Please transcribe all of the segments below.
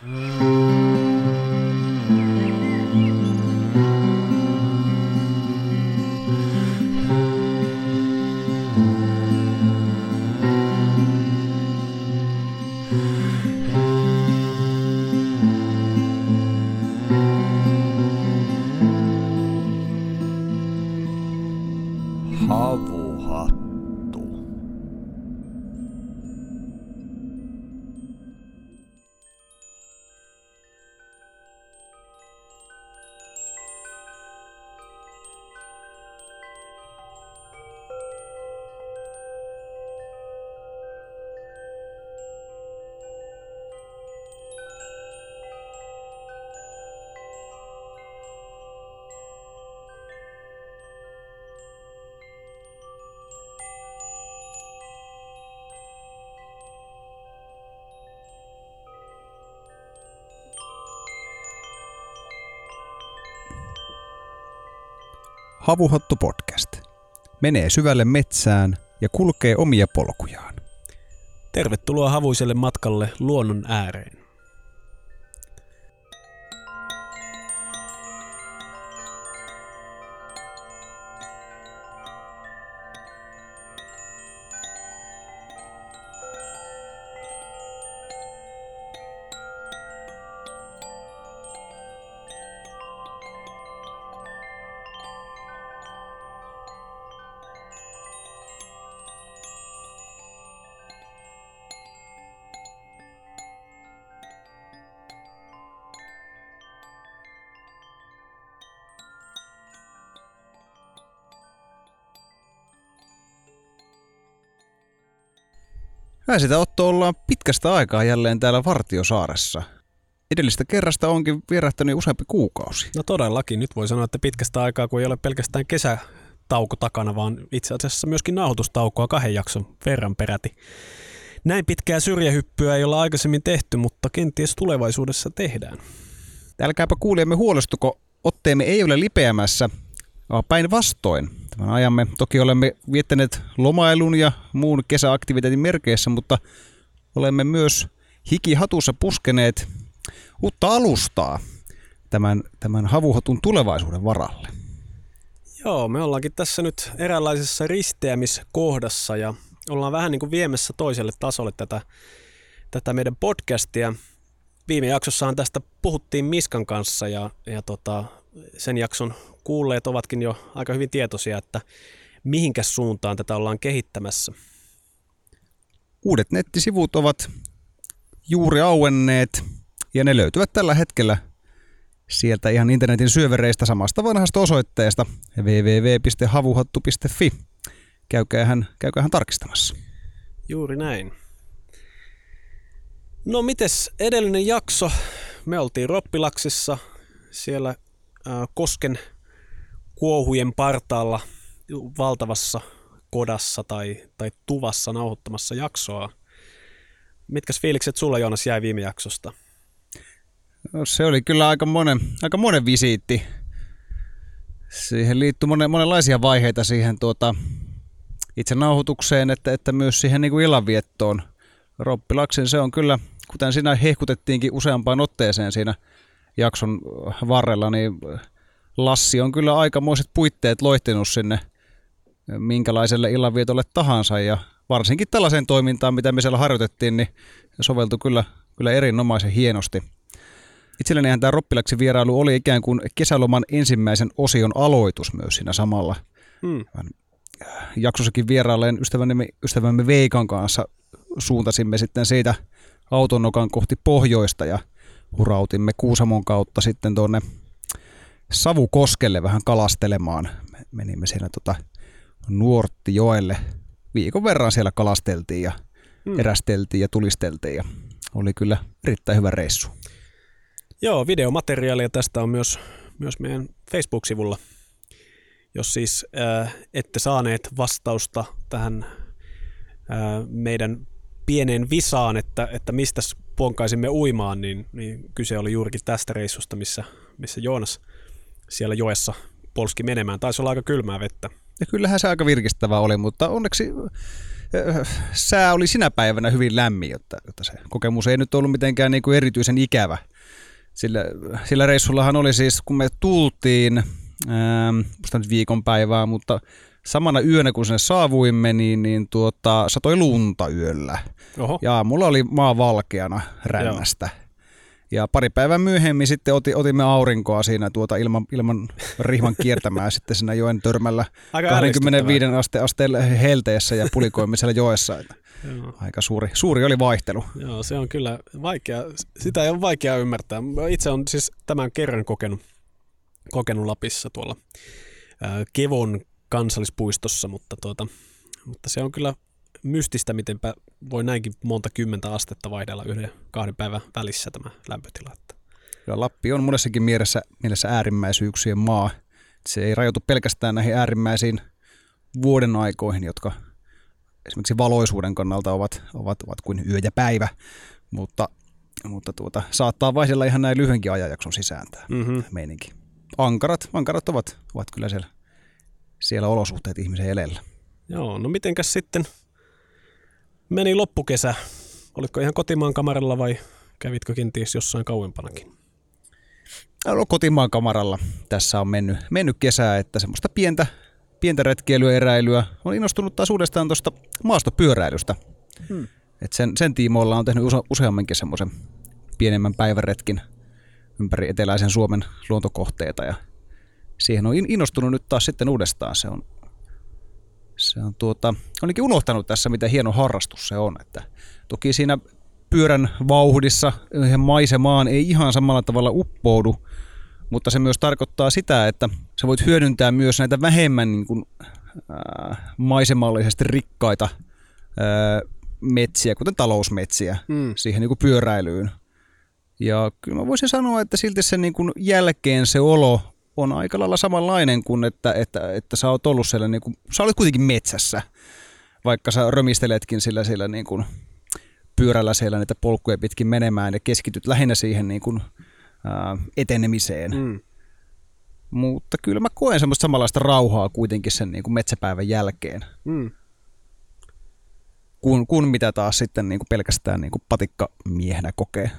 Havuhattu. Havuhattu podcast. Menee syvälle metsään ja kulkee omia polkujaan. Tervetuloa havuiselle matkalle luonnon ääreen. Mä sitä Otto ollaan pitkästä aikaa jälleen täällä Vartiosaaressa. Edellistä kerrasta onkin vierähtänyt useampi kuukausi. No todellakin, nyt voi sanoa, että pitkästä aikaa, kun ei ole pelkästään kesätauko takana, vaan itse asiassa myöskin nauhoitustaukoa kahden jakson verran peräti. Näin pitkää syrjähyppyä ei olla aikaisemmin tehty, mutta kenties tulevaisuudessa tehdään. Älkääpä kuulijemme huolestuko, otteemme ei ole lipeämässä, vaan päinvastoin. Tämän ajamme toki olemme viettäneet lomailun ja muun kesäaktiviteetin merkeissä, mutta olemme myös hikihatussa puskeneet uutta alustaa tämän, tämän havuhatun tulevaisuuden varalle. Joo, me ollaankin tässä nyt eräänlaisessa risteämiskohdassa ja ollaan vähän niin kuin viemässä toiselle tasolle tätä, tätä meidän podcastia. Viime jaksossahan tästä puhuttiin Miskan kanssa ja, ja tota, sen jakson kuulleet ovatkin jo aika hyvin tietoisia, että mihinkä suuntaan tätä ollaan kehittämässä. Uudet nettisivut ovat juuri auenneet ja ne löytyvät tällä hetkellä sieltä ihan internetin syövereistä samasta vanhasta osoitteesta www.havuhattu.fi. Käykäähän, käykäähän tarkistamassa. Juuri näin. No mites edellinen jakso? Me oltiin Roppilaksissa siellä äh, Kosken kuohujen partaalla valtavassa kodassa tai, tai tuvassa nauhoittamassa jaksoa. Mitkäs fiilikset sulla Joonas jäi viime jaksosta? No, se oli kyllä aika monen, aika monen visiitti. Siihen liittyy monen, monenlaisia vaiheita siihen tuota, itse nauhoitukseen, että, että myös siihen niin kuin illanviettoon. Roppilaksen se on kyllä, kuten siinä hehkutettiinkin useampaan otteeseen siinä jakson varrella, niin Lassi on kyllä aikamoiset puitteet loihtinut sinne minkälaiselle illanvietolle tahansa ja varsinkin tällaiseen toimintaan, mitä me siellä harjoitettiin, niin soveltui kyllä, kyllä erinomaisen hienosti. Itsellenihän tämä Roppilaksi vierailu oli ikään kuin kesäloman ensimmäisen osion aloitus myös siinä samalla. Hmm. Jaksossakin vierailleen ystävämme, ystävämme Veikan kanssa suuntasimme sitten siitä autonokan kohti pohjoista ja hurautimme Kuusamon kautta sitten tuonne Savukoskelle vähän kalastelemaan. Me menimme siellä tota Nuorttijoelle. Viikon verran siellä kalasteltiin ja hmm. erästeltiin ja tulisteltiin ja oli kyllä erittäin hyvä reissu. Joo, videomateriaalia tästä on myös, myös meidän Facebook-sivulla. Jos siis äh, ette saaneet vastausta tähän äh, meidän pieneen visaan, että, että mistä ponkaisimme uimaan, niin, niin kyse oli juurikin tästä reissusta, missä, missä Joonas siellä joessa polski menemään. Taisi olla aika kylmää vettä. Ja kyllähän se aika virkistävä oli, mutta onneksi äh, sää oli sinä päivänä hyvin lämmin, jotta, jotta se kokemus ei nyt ollut mitenkään niin kuin erityisen ikävä. Sillä, sillä reissullahan oli siis, kun me tultiin, ää, musta nyt viikonpäivää, mutta samana yönä kun sinne saavuimme, niin, niin tuota, satoi lunta yöllä. Oho. Ja mulla oli maa valkeana rännästä. Joo. Ja pari päivää myöhemmin sitten oti, otimme aurinkoa siinä tuota ilman, ilman rihman kiertämään sitten siinä joen törmällä Aika 25 aste, asteen helteessä ja pulikoimme siellä joessa. Että aika suuri, suuri oli vaihtelu. Joo, se on kyllä vaikea, sitä ei ole vaikea ymmärtää. Mä Itse on siis tämän kerran kokenut, kokenut Lapissa tuolla Kevon kansallispuistossa, mutta, tuota, mutta se on kyllä mystistä, mitenpä voi näinkin monta kymmentä astetta vaihdella yhden kahden päivän välissä tämä lämpötila. Kyllä Lappi on monessakin mielessä, mielessä äärimmäisyyksien maa. Se ei rajoitu pelkästään näihin äärimmäisiin vuoden aikoihin, jotka esimerkiksi valoisuuden kannalta ovat, ovat, ovat kuin yö ja päivä, mutta, mutta tuota, saattaa vaihdella ihan näin lyhyenkin ajanjakson sisään tämä mm-hmm. meininki. Ankarat, ankarat ovat, ovat kyllä siellä, siellä olosuhteet ihmisen elellä. Joo, no mitenkäs sitten meni loppukesä? Oliko ihan kotimaan kamaralla vai kävitkö kenties jossain kauempanakin? No, kotimaan kamaralla tässä on mennyt, mennyt kesää, että semmoista pientä, pientä retkeilyä, eräilyä. Olen innostunut taas uudestaan tuosta maastopyöräilystä. Hmm. Et sen, sen tiimoilla on tehnyt use, useammankin semmoisen pienemmän päiväretkin ympäri eteläisen Suomen luontokohteita ja siihen on in- innostunut nyt taas sitten uudestaan. Se on, se on tuota, olinkin unohtanut tässä, miten hieno harrastus se on. Että toki siinä pyörän vauhdissa yhden maisemaan ei ihan samalla tavalla uppoudu, mutta se myös tarkoittaa sitä, että sä voit hyödyntää myös näitä vähemmän niin kuin, ää, maisemallisesti rikkaita ää, metsiä, kuten talousmetsiä, Mm. siihen niin kuin pyöräilyyn. Ja kyllä mä voisin sanoa, että silti sen niin kuin jälkeen se olo on aika lailla samanlainen kuin, että, että, että sä oot ollut siellä, niin kuin, sä olet kuitenkin metsässä, vaikka sä römisteletkin sillä, sillä niin kuin pyörällä siellä niitä polkuja pitkin menemään ja keskityt lähinnä siihen niin kuin, ää, etenemiseen. Mm. Mutta kyllä mä koen semmoista samanlaista rauhaa kuitenkin sen niin kuin metsäpäivän jälkeen, Mm. kuin, kuin mitä taas sitten niin kuin pelkästään niin kuin patikkamiehenä kokee.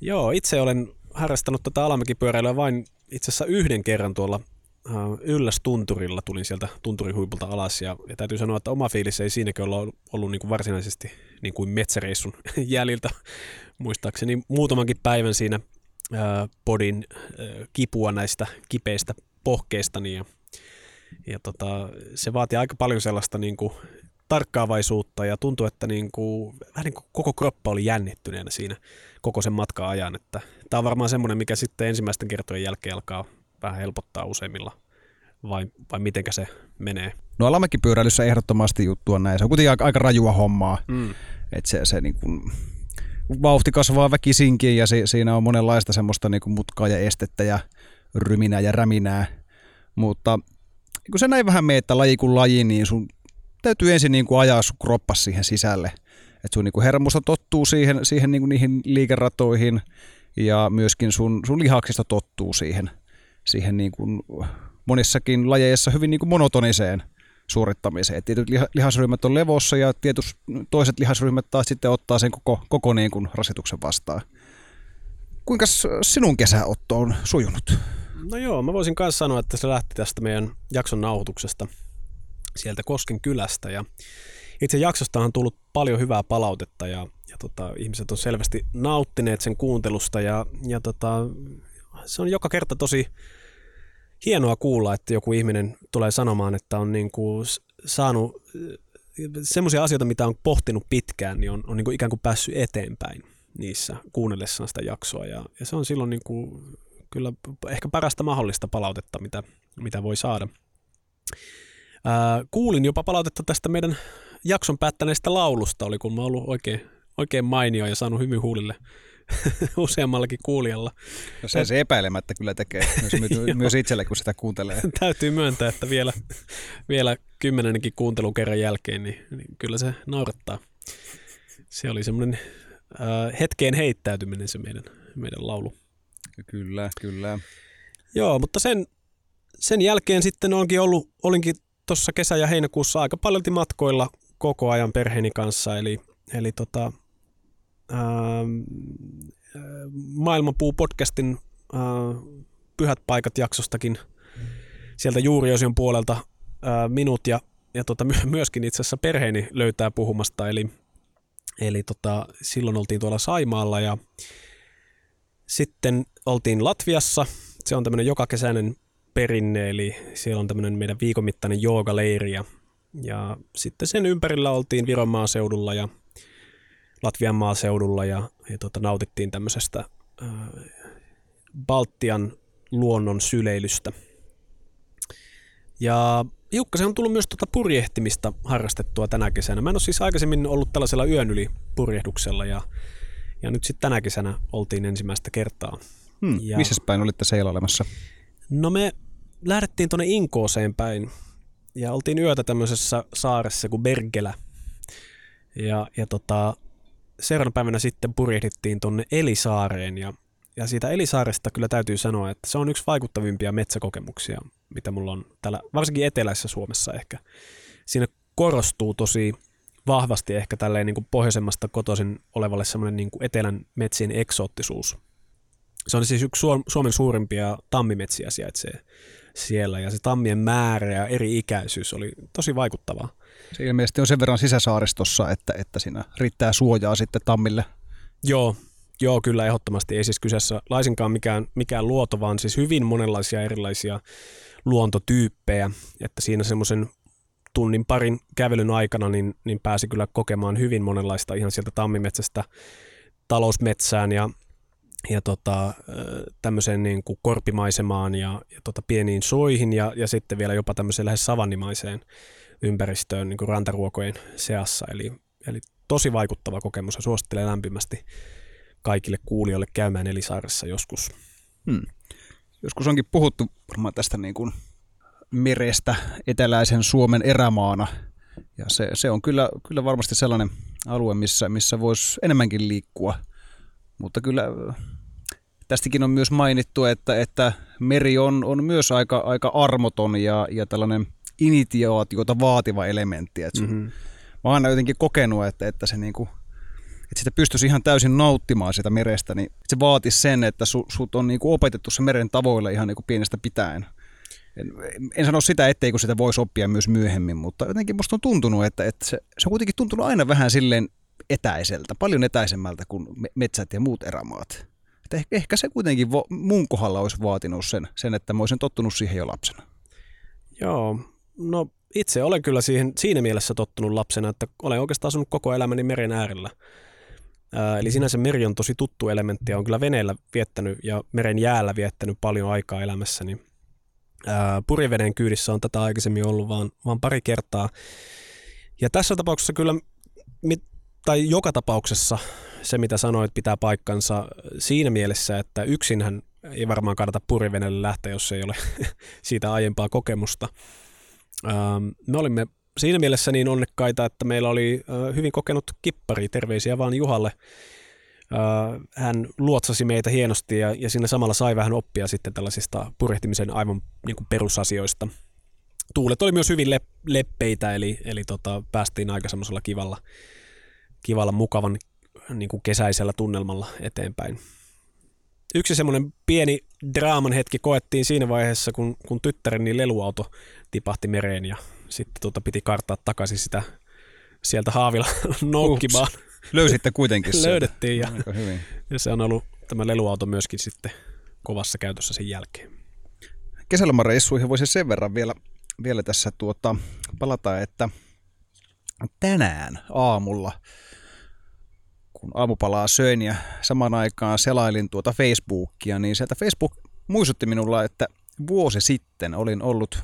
Joo, itse olen harrastanut tätä alamäkipyöräilyä vain itse asiassa yhden kerran tuolla äh, Yllästunturilla. Tulin sieltä tunturihuipulta alas ja, ja täytyy sanoa, että oma fiilis ei siinäkin olla ollut, ollut niin kuin varsinaisesti niin kuin metsäreissun jäljiltä. Muistaakseni muutamankin päivän siinä äh, podin äh, kipua näistä kipeistä pohkeistani ja, ja tota, se vaatii aika paljon sellaista niin kuin tarkkaavaisuutta ja tuntui, että niin kuin, vähän niin kuin koko kroppa oli jännittyneenä siinä koko sen matkan ajan. Että tämä on varmaan semmoinen, mikä sitten ensimmäisten kertojen jälkeen alkaa vähän helpottaa useimmilla, vai, vai mitenkä se menee. No alamäkipyöräilyssä ehdottomasti juttu on näin. Se on kuitenkin aika, aika rajua hommaa. Mm. että se, se niin kuin, vauhti kasvaa väkisinkin ja si, siinä on monenlaista semmoista niin kuin mutkaa ja estettä ja ryminää ja räminää. Mutta kun se näin vähän meitä laji kuin laji, niin sun täytyy ensin niin kuin ajaa sun kroppas siihen sisälle. Että sun niin kuin hermosto tottuu siihen, siihen niin kuin niihin liikeratoihin ja myöskin sun, sun lihaksisto tottuu siihen, siihen niin kuin monissakin lajeissa hyvin niin kuin monotoniseen suorittamiseen. Et Tietyt liha- lihasryhmät on levossa ja tietyt toiset lihasryhmät taas sitten ottaa sen koko, koko niin kuin rasituksen vastaan. Kuinka sinun kesäotto on sujunut? No joo, mä voisin myös sanoa, että se lähti tästä meidän jakson nauhoituksesta sieltä Kosken kylästä ja itse jaksosta on tullut paljon hyvää palautetta ja, ja tota, ihmiset on selvästi nauttineet sen kuuntelusta ja, ja tota, se on joka kerta tosi hienoa kuulla, että joku ihminen tulee sanomaan, että on niin kuin saanut semmoisia asioita, mitä on pohtinut pitkään, niin on, on niin kuin ikään kuin päässyt eteenpäin niissä kuunnellessaan sitä jaksoa ja, ja se on silloin niin kuin kyllä ehkä parasta mahdollista palautetta, mitä, mitä voi saada. Ää, kuulin jopa palautetta tästä meidän jakson päättäneestä laulusta, oli kun mä ollut oikein, oikein mainio ja saanut hyvin huulille useammallakin kuulijalla. No se, se epäilemättä kyllä tekee, myös, myös itselle, kun sitä kuuntelee. Täytyy myöntää, että vielä, vielä kymmenenkin kuuntelun kerran jälkeen, niin, niin kyllä se naurattaa. Se oli semmoinen ää, hetkeen heittäytyminen se meidän, meidän laulu. Kyllä, kyllä. Joo, mutta sen, sen jälkeen sitten onkin ollut, olinkin tuossa kesä- ja heinäkuussa aika paljon matkoilla koko ajan perheeni kanssa, eli, eli tota, ähm, Maailmanpuu-podcastin äh, Pyhät paikat jaksostakin sieltä juuriosion puolelta äh, minut ja, ja tota, myöskin itse asiassa perheeni löytää puhumasta, eli, eli tota, silloin oltiin tuolla Saimaalla ja sitten oltiin Latviassa, se on tämmöinen jokakesäinen perinne, eli siellä on tämmöinen meidän viikon mittainen joogaleiri ja, ja sitten sen ympärillä oltiin Viron maaseudulla ja Latvian maaseudulla ja, ja tota, nautittiin tämmöisestä ää, Baltian luonnon syleilystä. Ja se on tullut myös tuota purjehtimista harrastettua tänä kesänä. Mä en ole siis aikaisemmin ollut tällaisella yön yli purjehduksella ja, ja nyt sitten tänä kesänä oltiin ensimmäistä kertaa. Hmm, ja, missä päin olitte seilailemassa? No me lähdettiin tuonne Inkooseen päin ja oltiin yötä tämmöisessä saaressa kuin Bergelä. Ja, ja tota, seuraavana päivänä sitten purjehdittiin tuonne Elisaareen ja, ja siitä Elisaaresta kyllä täytyy sanoa, että se on yksi vaikuttavimpia metsäkokemuksia, mitä mulla on täällä, varsinkin eteläisessä Suomessa ehkä. Siinä korostuu tosi vahvasti ehkä tälleen niin kuin pohjoisemmasta kotoisin olevalle semmoinen niin kuin etelän metsien eksoottisuus. Se on siis yksi Suomen suurimpia tammimetsiä sijaitsee siellä ja se tammien määrä ja eri ikäisyys oli tosi vaikuttavaa. Se ilmeisesti on sen verran sisäsaaristossa, että, että siinä riittää suojaa sitten tammille. Joo, joo kyllä ehdottomasti. Ei siis kyseessä laisinkaan mikään, mikään luoto, vaan siis hyvin monenlaisia erilaisia luontotyyppejä, että siinä semmoisen tunnin parin kävelyn aikana niin, niin pääsi kyllä kokemaan hyvin monenlaista ihan sieltä tammimetsästä talousmetsään ja ja tota, tämmöiseen niin kuin korpimaisemaan ja, ja tota pieniin soihin ja, ja sitten vielä jopa tämmöiseen lähes savannimaiseen ympäristöön niin kuin rantaruokojen seassa. Eli, eli tosi vaikuttava kokemus ja suosittelen lämpimästi kaikille kuulijoille käymään Elisaaressa joskus. Hmm. Joskus onkin puhuttu varmaan tästä niin kuin merestä eteläisen Suomen erämaana. Ja se, se on kyllä, kyllä varmasti sellainen alue, missä, missä voisi enemmänkin liikkua. Mutta kyllä tästäkin on myös mainittu, että, että meri on, on myös aika, aika armoton ja, ja tällainen initiaatiota vaativa elementti. Et sun, mm-hmm. Mä oon aina jotenkin kokenut, että, että se niinku, että sitä pystyisi ihan täysin nauttimaan sitä merestä, niin se vaatisi sen, että su, sut on niinku opetettu se meren tavoilla ihan niinku pienestä pitäen. En, en sano sitä, etteikö sitä voisi oppia myös myöhemmin, mutta jotenkin musta on tuntunut, että, että se, se on kuitenkin tuntunut aina vähän silleen etäiseltä, paljon etäisemmältä kuin metsät ja muut erämaat. Että ehkä, ehkä se kuitenkin vo, mun kohdalla olisi vaatinut sen, sen, että mä olisin tottunut siihen jo lapsena. Joo, no itse olen kyllä siihen, siinä mielessä tottunut lapsena, että olen oikeastaan asunut koko elämäni meren äärellä. Ää, eli sinänsä meri on tosi tuttu elementti ja on kyllä veneellä viettänyt ja meren jäällä viettänyt paljon aikaa elämässäni. Ää, purjeveden kyydissä on tätä aikaisemmin ollut vaan, vaan pari kertaa. Ja tässä tapauksessa kyllä, mit, tai joka tapauksessa se, mitä sanoit, pitää paikkansa siinä mielessä, että yksinhän ei varmaan kannata purivenelle lähteä, jos ei ole siitä aiempaa kokemusta. Ähm, me olimme siinä mielessä niin onnekkaita, että meillä oli äh, hyvin kokenut kippari, terveisiä vaan Juhalle. Äh, hän luotsasi meitä hienosti ja, ja siinä samalla sai vähän oppia sitten tällaisista purjehtimisen aivan niin kuin perusasioista. Tuulet oli myös hyvin leppeitä, eli, eli tota, päästiin aika semmoisella kivalla, kivalla mukavan niin kuin kesäisellä tunnelmalla eteenpäin. Yksi semmoinen pieni draaman hetki koettiin siinä vaiheessa, kun, kun tyttäreni leluauto tipahti mereen ja sitten tuota piti kartaa takaisin sitä sieltä haavilla noukkimaan. Löysitte kuitenkin sen. Löydettiin ja, hyvin. ja se on ollut tämä leluauto myöskin sitten kovassa käytössä sen jälkeen. Kesälomareissuihin voisi sen verran vielä, vielä tässä tuota, palata, että tänään aamulla – kun aamupalaa söin ja samaan aikaan selailin tuota Facebookia, niin sieltä Facebook muistutti minulla, että vuosi sitten olin ollut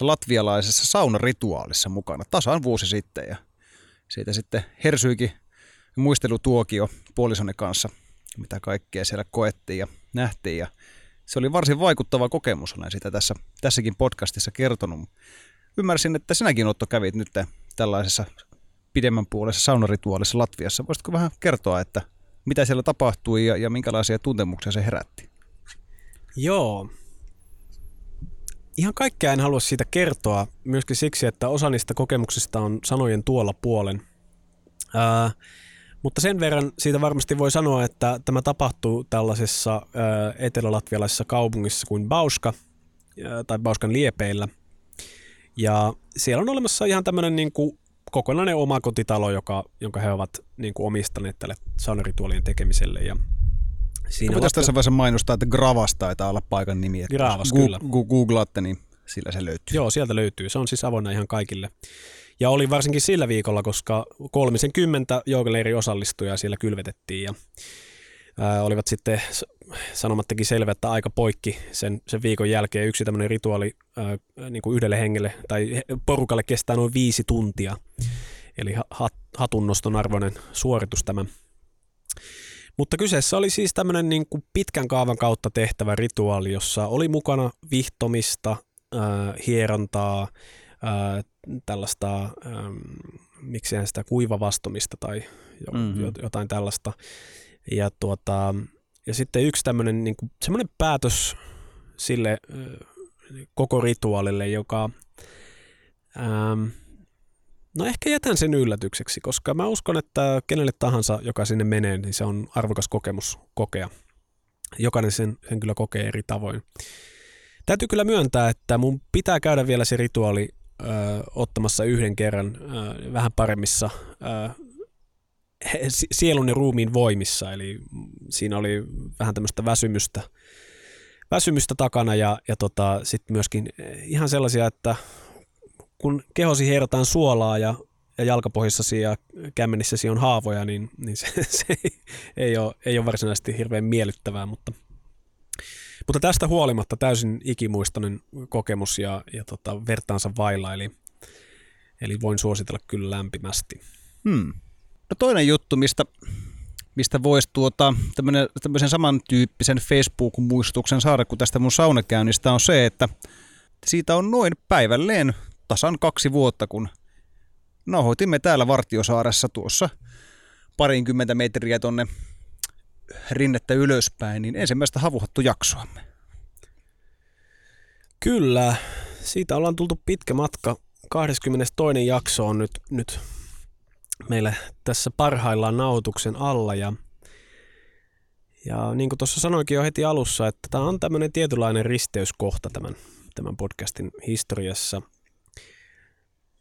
latvialaisessa saunarituaalissa mukana, tasan vuosi sitten, ja siitä sitten hersyikin muistelutuokio puolisonne kanssa, mitä kaikkea siellä koettiin ja nähtiin, ja se oli varsin vaikuttava kokemus, olen sitä tässä, tässäkin podcastissa kertonut. Ymmärsin, että sinäkin Otto kävit nyt tällaisessa pidemmän puolessa saunarituaalissa Latviassa. Voisitko vähän kertoa, että mitä siellä tapahtui ja, ja minkälaisia tuntemuksia se herätti? Joo. ihan kaikkea en halua siitä kertoa, myöskin siksi, että osa niistä kokemuksista on sanojen tuolla puolen. Ää, mutta sen verran siitä varmasti voi sanoa, että tämä tapahtuu tällaisessa ää, kaupungissa kuin Bauska, ää, tai Bauskan liepeillä. Ja siellä on olemassa ihan tämmöinen niin kuin kokonainen oma kotitalo, joka, jonka he ovat niin kuin omistaneet tälle saunarituolien tekemiselle. Ja Siinä Voitaisiin tässä vaiheessa mainostaa, että Gravas taitaa olla paikan nimi. Että Gravas, gu- kyllä. Gu- googlaatte, niin sillä se löytyy. Joo, sieltä löytyy. Se on siis avoinna ihan kaikille. Ja oli varsinkin sillä viikolla, koska kolmisen kymmentä joukoleiri osallistujaa siellä kylvetettiin ja ää, olivat sitten sanomattakin selvä, että aika poikki sen, sen viikon jälkeen. Yksi tämmöinen rituaali ää, niin kuin yhdelle hengelle tai porukalle kestää noin viisi tuntia. Eli hat, hatunnoston arvoinen suoritus tämä. Mutta kyseessä oli siis tämmöinen niin kuin pitkän kaavan kautta tehtävä rituaali, jossa oli mukana vihtomista, äh, hierontaa, äh, tällaista, ähm, miksihän sitä kuivavastomista tai jo, mm-hmm. jotain tällaista. Ja, tuota, ja sitten yksi tämmöinen niin kuin, semmoinen päätös sille koko rituaalille, joka ähm, No ehkä jätän sen yllätykseksi, koska mä uskon, että kenelle tahansa, joka sinne menee, niin se on arvokas kokemus kokea. Jokainen sen, sen kyllä kokee eri tavoin. Täytyy kyllä myöntää, että mun pitää käydä vielä se rituaali ö, ottamassa yhden kerran ö, vähän paremmissa ö, sielun ja ruumiin voimissa. Eli siinä oli vähän tämmöistä väsymystä, väsymystä takana ja, ja tota, sitten myöskin ihan sellaisia, että kun kehosi hierotaan suolaa ja, ja jalkapohjissasi ja kämmenissäsi on haavoja, niin, niin se, se ei, ei, ole, ei ole varsinaisesti hirveän miellyttävää, mutta, mutta tästä huolimatta täysin ikimuistoinen kokemus ja, ja tota, vertaansa vailla, eli, eli voin suositella kyllä lämpimästi. Hmm. No toinen juttu, mistä, mistä voisi tuota, tämmöisen samantyyppisen Facebook-muistutuksen saada kuin tästä mun saunakäynnistä on se, että siitä on noin päivälleen tasan kaksi vuotta, kun nauhoitimme täällä Vartiosaaressa tuossa parinkymmentä metriä tonne rinnettä ylöspäin, niin ensimmäistä havuhattu jaksoamme. Kyllä, siitä ollaan tultu pitkä matka. 22. jakso on nyt, nyt meillä tässä parhaillaan nauhoituksen alla ja ja niin kuin tuossa sanoinkin jo heti alussa, että tämä on tämmöinen tietynlainen risteyskohta tämän, tämän podcastin historiassa –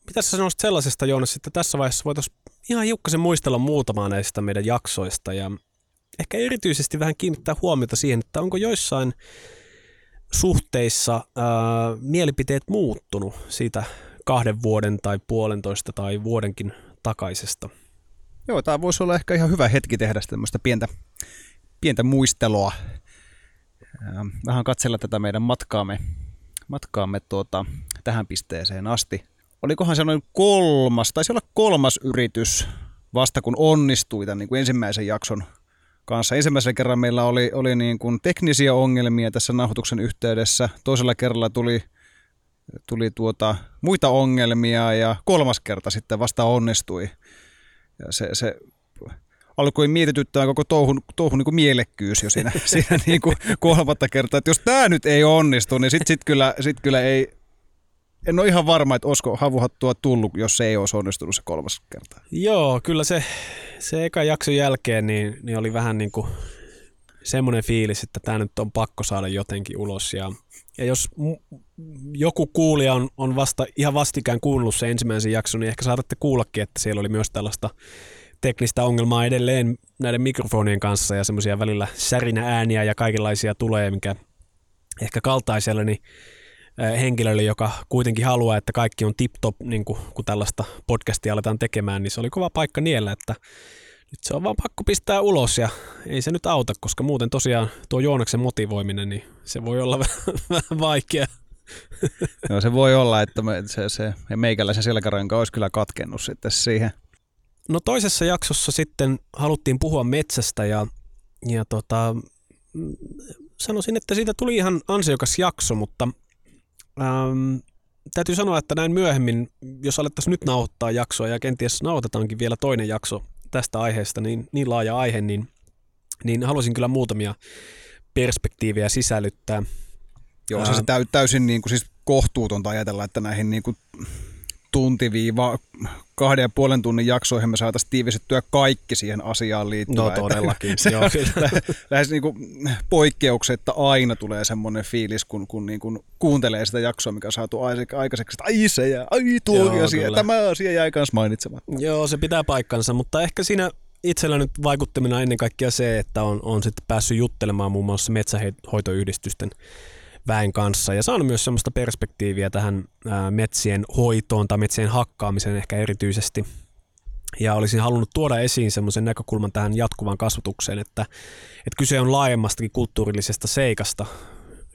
mitä sä sanoisit sellaisesta, Joonas, että tässä vaiheessa voitaisiin ihan hiukkasen muistella muutamaa näistä meidän jaksoista ja ehkä erityisesti vähän kiinnittää huomiota siihen, että onko joissain suhteissa ää, mielipiteet muuttunut siitä kahden vuoden tai puolentoista tai vuodenkin takaisesta. Joo, tämä voisi olla ehkä ihan hyvä hetki tehdä tämmöistä pientä, pientä muistelua. Vähän katsella tätä meidän matkaamme, matkaamme tuota, tähän pisteeseen asti olikohan se noin kolmas, taisi olla kolmas yritys vasta kun onnistui tämän niin kuin ensimmäisen jakson kanssa. Ensimmäisellä kerralla meillä oli, oli niin kuin teknisiä ongelmia tässä nauhoituksen yhteydessä. Toisella kerralla tuli, tuli tuota, muita ongelmia ja kolmas kerta sitten vasta onnistui. Ja se, se alkoi mietityttää koko touhun, touhun niin kuin mielekkyys jo siinä, siinä niin kuin kolmatta kertaa. Että jos tämä nyt ei onnistu, niin sitten sit kyllä, sit kyllä ei, en ole ihan varma, että olisiko havuhattua tullut, jos se ei olisi onnistunut se kolmas kerta. Joo, kyllä se, se eka jakson jälkeen niin, niin oli vähän niin kuin semmoinen fiilis, että tämä nyt on pakko saada jotenkin ulos. Ja, ja jos joku kuulija on, on vasta, ihan vastikään kuunnellut se ensimmäisen jakson, niin ehkä saatatte kuullakin, että siellä oli myös tällaista teknistä ongelmaa edelleen näiden mikrofonien kanssa ja semmoisia välillä särinä ääniä ja kaikenlaisia tulee, mikä ehkä kaltaisella, niin henkilölle, joka kuitenkin haluaa, että kaikki on tip-top, niin kuin, kun tällaista podcastia aletaan tekemään, niin se oli kova paikka niellä, että nyt se on vaan pakko pistää ulos ja ei se nyt auta, koska muuten tosiaan tuo Joonaksen motivoiminen, niin se voi olla vähän vaikea. No se voi olla, että se, se meikäläisen selkäranka olisi kyllä katkennut sitten siihen. No toisessa jaksossa sitten haluttiin puhua metsästä ja, ja tota, sanoisin, että siitä tuli ihan ansiokas jakso, mutta Ähm, täytyy sanoa, että näin myöhemmin, jos alettaisiin nyt nauhoittaa jaksoa ja kenties nauhoitetaankin vielä toinen jakso tästä aiheesta, niin, niin laaja aihe, niin, niin haluaisin kyllä muutamia perspektiivejä sisällyttää. Joo, Ää- se, täy, täysin niin kuin, siis kohtuutonta ajatella, että näihin niin kuin, tuntiviiva kahden ja puolen tunnin jaksoihin me saataisiin tiivistettyä kaikki siihen asiaan liittyvää. No todellakin, se joo, kyllä. lä- lähes niin kuin poikkeuksetta aina tulee semmoinen fiilis, kun, kun niin kuin kuuntelee sitä jaksoa, mikä on saatu aise- aikaiseksi, että ai se ja ai tuo Joo, asia, kyllä. tämä asia jäi kanssa mainitsematta. Joo, se pitää paikkansa, mutta ehkä siinä itsellä nyt vaikuttamina ennen kaikkea se, että on, on sitten päässyt juttelemaan muun muassa metsähoitoyhdistysten väen kanssa ja saanut myös semmoista perspektiiviä tähän metsien hoitoon tai metsien hakkaamiseen ehkä erityisesti. Ja olisin halunnut tuoda esiin semmoisen näkökulman tähän jatkuvaan kasvatukseen, että, että kyse on laajemmastakin kulttuurillisesta seikasta,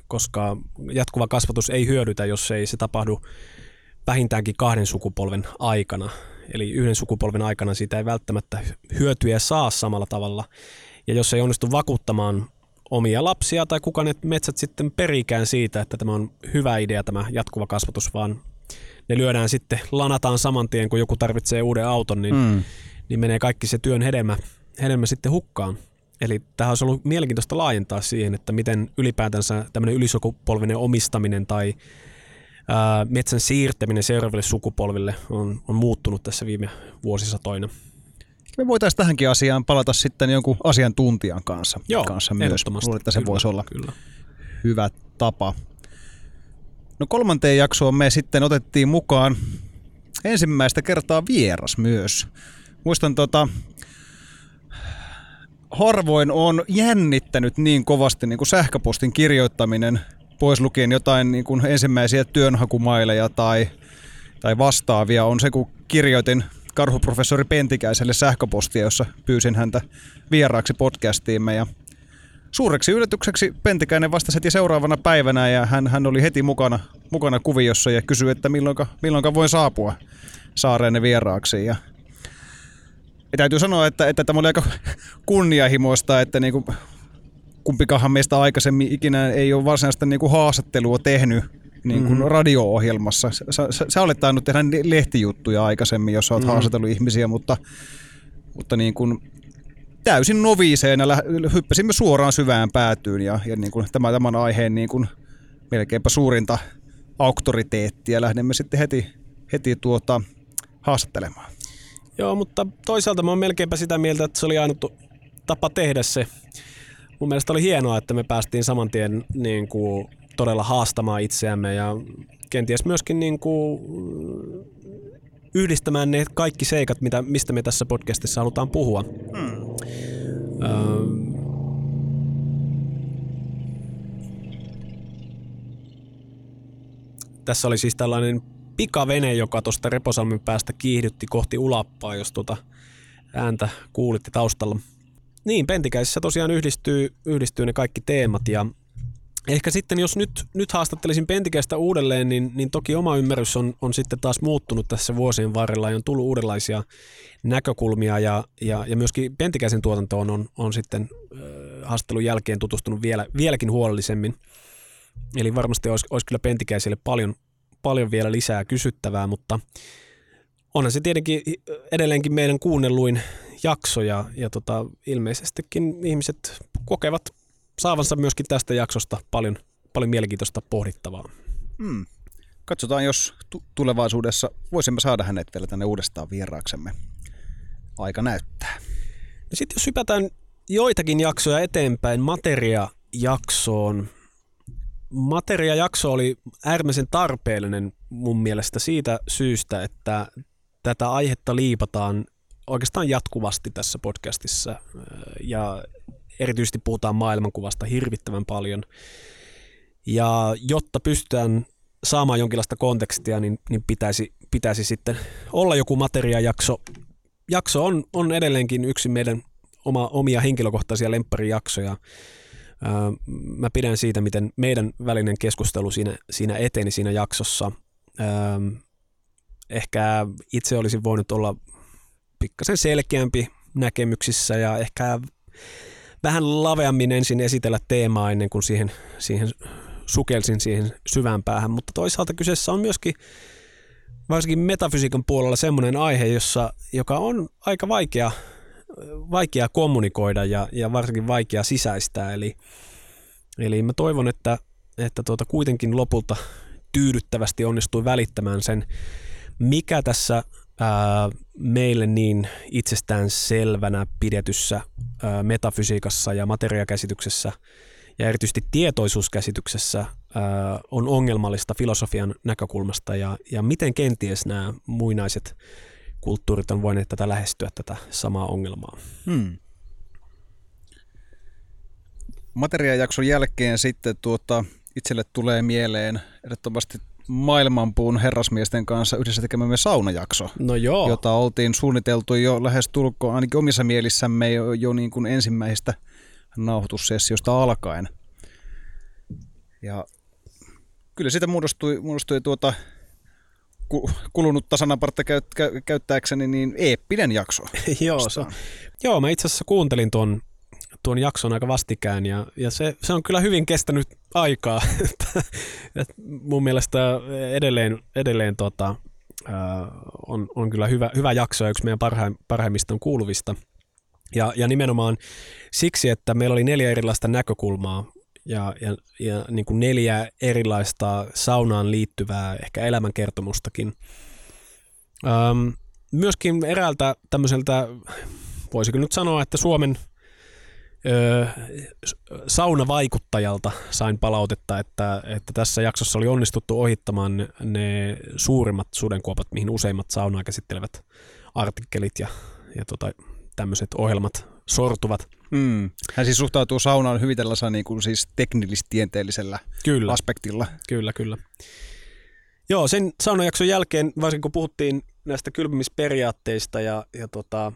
koska jatkuva kasvatus ei hyödytä, jos ei se tapahdu vähintäänkin kahden sukupolven aikana. Eli yhden sukupolven aikana siitä ei välttämättä hyötyä saa samalla tavalla. Ja jos ei onnistu vakuuttamaan omia lapsia tai kuka ne metsät sitten perikään siitä, että tämä on hyvä idea tämä jatkuva kasvatus, vaan ne lyödään sitten, lanataan saman tien, kun joku tarvitsee uuden auton, niin, Mm. niin menee kaikki se työn hedelmä, hedelmä sitten hukkaan. Eli tähän olisi ollut mielenkiintoista laajentaa siihen, että miten ylipäätänsä tämmöinen ylisukupolvinen omistaminen tai ää, metsän siirtäminen seuraaville sukupolville on, on muuttunut tässä viime vuosisatoina. Me voitaisiin tähänkin asiaan palata sitten jonkun asiantuntijan kanssa, Joo, kanssa myös. Luulen, että se Kyllä, voisi olla Kyllä. hyvä tapa. No kolmanteen jaksoon me sitten otettiin mukaan ensimmäistä kertaa vieras myös. Muistan tota, harvoin on jännittänyt niin kovasti niin kuin sähköpostin kirjoittaminen, pois lukien jotain niin kuin ensimmäisiä työnhakumaileja tai, tai vastaavia, on se, kun kirjoitin karhuprofessori Pentikäiselle sähköpostia, jossa pyysin häntä vieraaksi podcastiimme ja Suureksi yllätykseksi Pentikäinen vastasi heti seuraavana päivänä ja hän, hän oli heti mukana, mukana kuviossa ja kysyi, että milloinka, milloinka voin saapua saareenne vieraaksi. Ja, ja täytyy sanoa, että, että tämä oli aika kunnianhimoista, että niin kumpikahan meistä aikaisemmin ikinä ei ole varsinaista niin haastattelua tehnyt niin kuin mm-hmm. radio-ohjelmassa. Sä, sä, sä olet tainnut tehdä lehtijuttuja aikaisemmin, jos olet mm-hmm. haastatellut ihmisiä, mutta, mutta niin kuin täysin noviiseena lä- hyppäsimme suoraan syvään päätyyn ja, ja niin kuin tämä, tämän aiheen niin kuin melkeinpä suurinta auktoriteettia lähdemme sitten heti, heti tuota, haastattelemaan. Joo, mutta toisaalta mä oon melkeinpä sitä mieltä, että se oli ainut tapa tehdä se. Mun mielestä oli hienoa, että me päästiin saman tien niin kuin, todella haastamaan itseämme ja kenties myöskin niin kuin, yhdistämään ne kaikki seikat, mitä, mistä me tässä podcastissa halutaan puhua. Hmm. Öö, tässä oli siis tällainen pikavene, joka tuosta Reposalmen päästä kiihdytti kohti Ulappaa, jos tuota ääntä kuulitte taustalla. Niin, Pentikäisessä tosiaan yhdistyy, yhdistyy ne kaikki teemat ja ehkä sitten jos nyt, nyt haastattelisin Pentikäistä uudelleen, niin, niin toki oma ymmärrys on, on sitten taas muuttunut tässä vuosien varrella ja on tullut uudenlaisia näkökulmia ja, ja, ja myöskin Pentikäisen tuotantoon on, on sitten äh, haastattelun jälkeen tutustunut vielä, vieläkin huolellisemmin. Eli varmasti olisi, olisi kyllä Pentikäiselle paljon, paljon vielä lisää kysyttävää, mutta onhan se tietenkin edelleenkin meidän kuunnelluin jakso ja, ja tota, ilmeisestikin ihmiset kokevat saavansa myöskin tästä jaksosta paljon, paljon mielenkiintoista pohdittavaa. Hmm. Katsotaan, jos tu- tulevaisuudessa voisimme saada hänet vielä tänne uudestaan vieraaksemme. Aika näyttää. No Sitten jos hypätään joitakin jaksoja eteenpäin Materia-jaksoon. Materia-jakso oli äärimmäisen tarpeellinen mun mielestä siitä syystä, että tätä aihetta liipataan oikeastaan jatkuvasti tässä podcastissa ja erityisesti puhutaan maailmankuvasta hirvittävän paljon. Ja jotta pystytään saamaan jonkinlaista kontekstia, niin, niin pitäisi, pitäisi sitten olla joku materiajakso. Jakso on, on edelleenkin yksi meidän oma, omia henkilökohtaisia lempparijaksoja. Mä pidän siitä, miten meidän välinen keskustelu siinä, siinä eteni siinä jaksossa. Ehkä itse olisin voinut olla pikkasen selkeämpi näkemyksissä ja ehkä vähän laveammin ensin esitellä teemaa ennen kuin siihen, siihen sukelsin siihen syvään päähän, mutta toisaalta kyseessä on myöskin varsinkin metafysiikan puolella semmoinen aihe, jossa, joka on aika vaikea, vaikea kommunikoida ja, ja varsinkin vaikea sisäistää. Eli, eli mä toivon, että, että tuota, kuitenkin lopulta tyydyttävästi onnistui välittämään sen, mikä tässä ää, meille niin itsestään selvänä pidetyssä ää, metafysiikassa ja materiakäsityksessä ja erityisesti tietoisuuskäsityksessä ää, on ongelmallista filosofian näkökulmasta ja, ja miten kenties nämä muinaiset kulttuurit on voineet tätä lähestyä tätä samaa ongelmaa. Hmm. Materiajakson jälkeen sitten tuota, itselle tulee mieleen ehdottomasti maailmanpuun herrasmiesten kanssa yhdessä tekemämme saunajakso, No joo, jota oltiin suunniteltu jo lähes tulkoon ainakin omissa mielissämme jo, jo niin kuin ensimmäistä nauhoitussessiosta alkaen. Ja kyllä siitä muodostui, muodostui tuota ku- kulunutta sanapartta käyt, käy, käyttääkseni niin eeppinen jakso. joo, se, joo, mä itse asiassa kuuntelin tuon, tuon jakson aika vastikään ja, ja se, se on kyllä hyvin kestänyt aikaa. Mun mielestä edelleen, edelleen tota, on, on kyllä hyvä, hyvä jakso ja yksi meidän parhaim, parhaimmista on kuuluvista. Ja, ja nimenomaan siksi, että meillä oli neljä erilaista näkökulmaa ja, ja, ja niin kuin neljä erilaista saunaan liittyvää ehkä elämänkertomustakin. Öm, myöskin eräältä tämmöiseltä, voisiko nyt sanoa, että Suomen saunavaikuttajalta sain palautetta, että, että tässä jaksossa oli onnistuttu ohittamaan ne, suurimmat sudenkuopat, mihin useimmat saunaa käsittelevät artikkelit ja, ja tota, tämmöiset ohjelmat sortuvat. Mm. Hän siis suhtautuu saunaan hyvin tällaisella niin kuin siis teknillis-tieteellisellä Kyllä. aspektilla. Kyllä, kyllä. Joo, sen saunajakson jälkeen, varsinkin kun puhuttiin näistä kylpimisperiaatteista ja, ja, tota,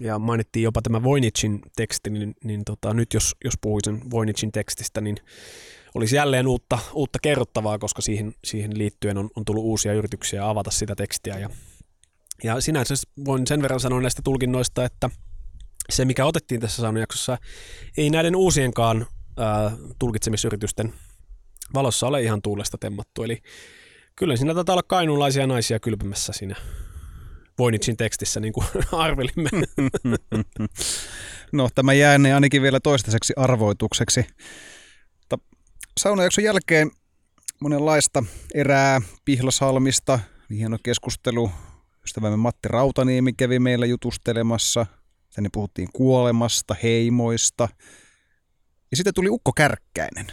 ja mainittiin jopa tämä Voinicin teksti, niin, niin tota, nyt jos, jos puhuisin Voinicin tekstistä, niin olisi jälleen uutta, uutta kerrottavaa, koska siihen, siihen liittyen on, on tullut uusia yrityksiä avata sitä tekstiä. Ja, ja sinänsä voin sen verran sanoa näistä tulkinnoista, että se, mikä otettiin tässä saunajaksossa, ei näiden uusienkaan ää, tulkitsemisyritysten valossa ole ihan tuulesta temmattu. Eli kyllä siinä taitaa olla kainuulaisia naisia kylpemässä siinä Voinicin tekstissä, niin kuin arvelimme. No, tämä jäänee ainakin vielä toistaiseksi arvoitukseksi. Saunajakson jälkeen monenlaista erää Pihlasalmista. Hieno keskustelu. Ystävämme Matti Rautaniemi kävi meillä jutustelemassa. Tänne puhuttiin kuolemasta, heimoista. Ja sitten tuli Ukko Kärkkäinen.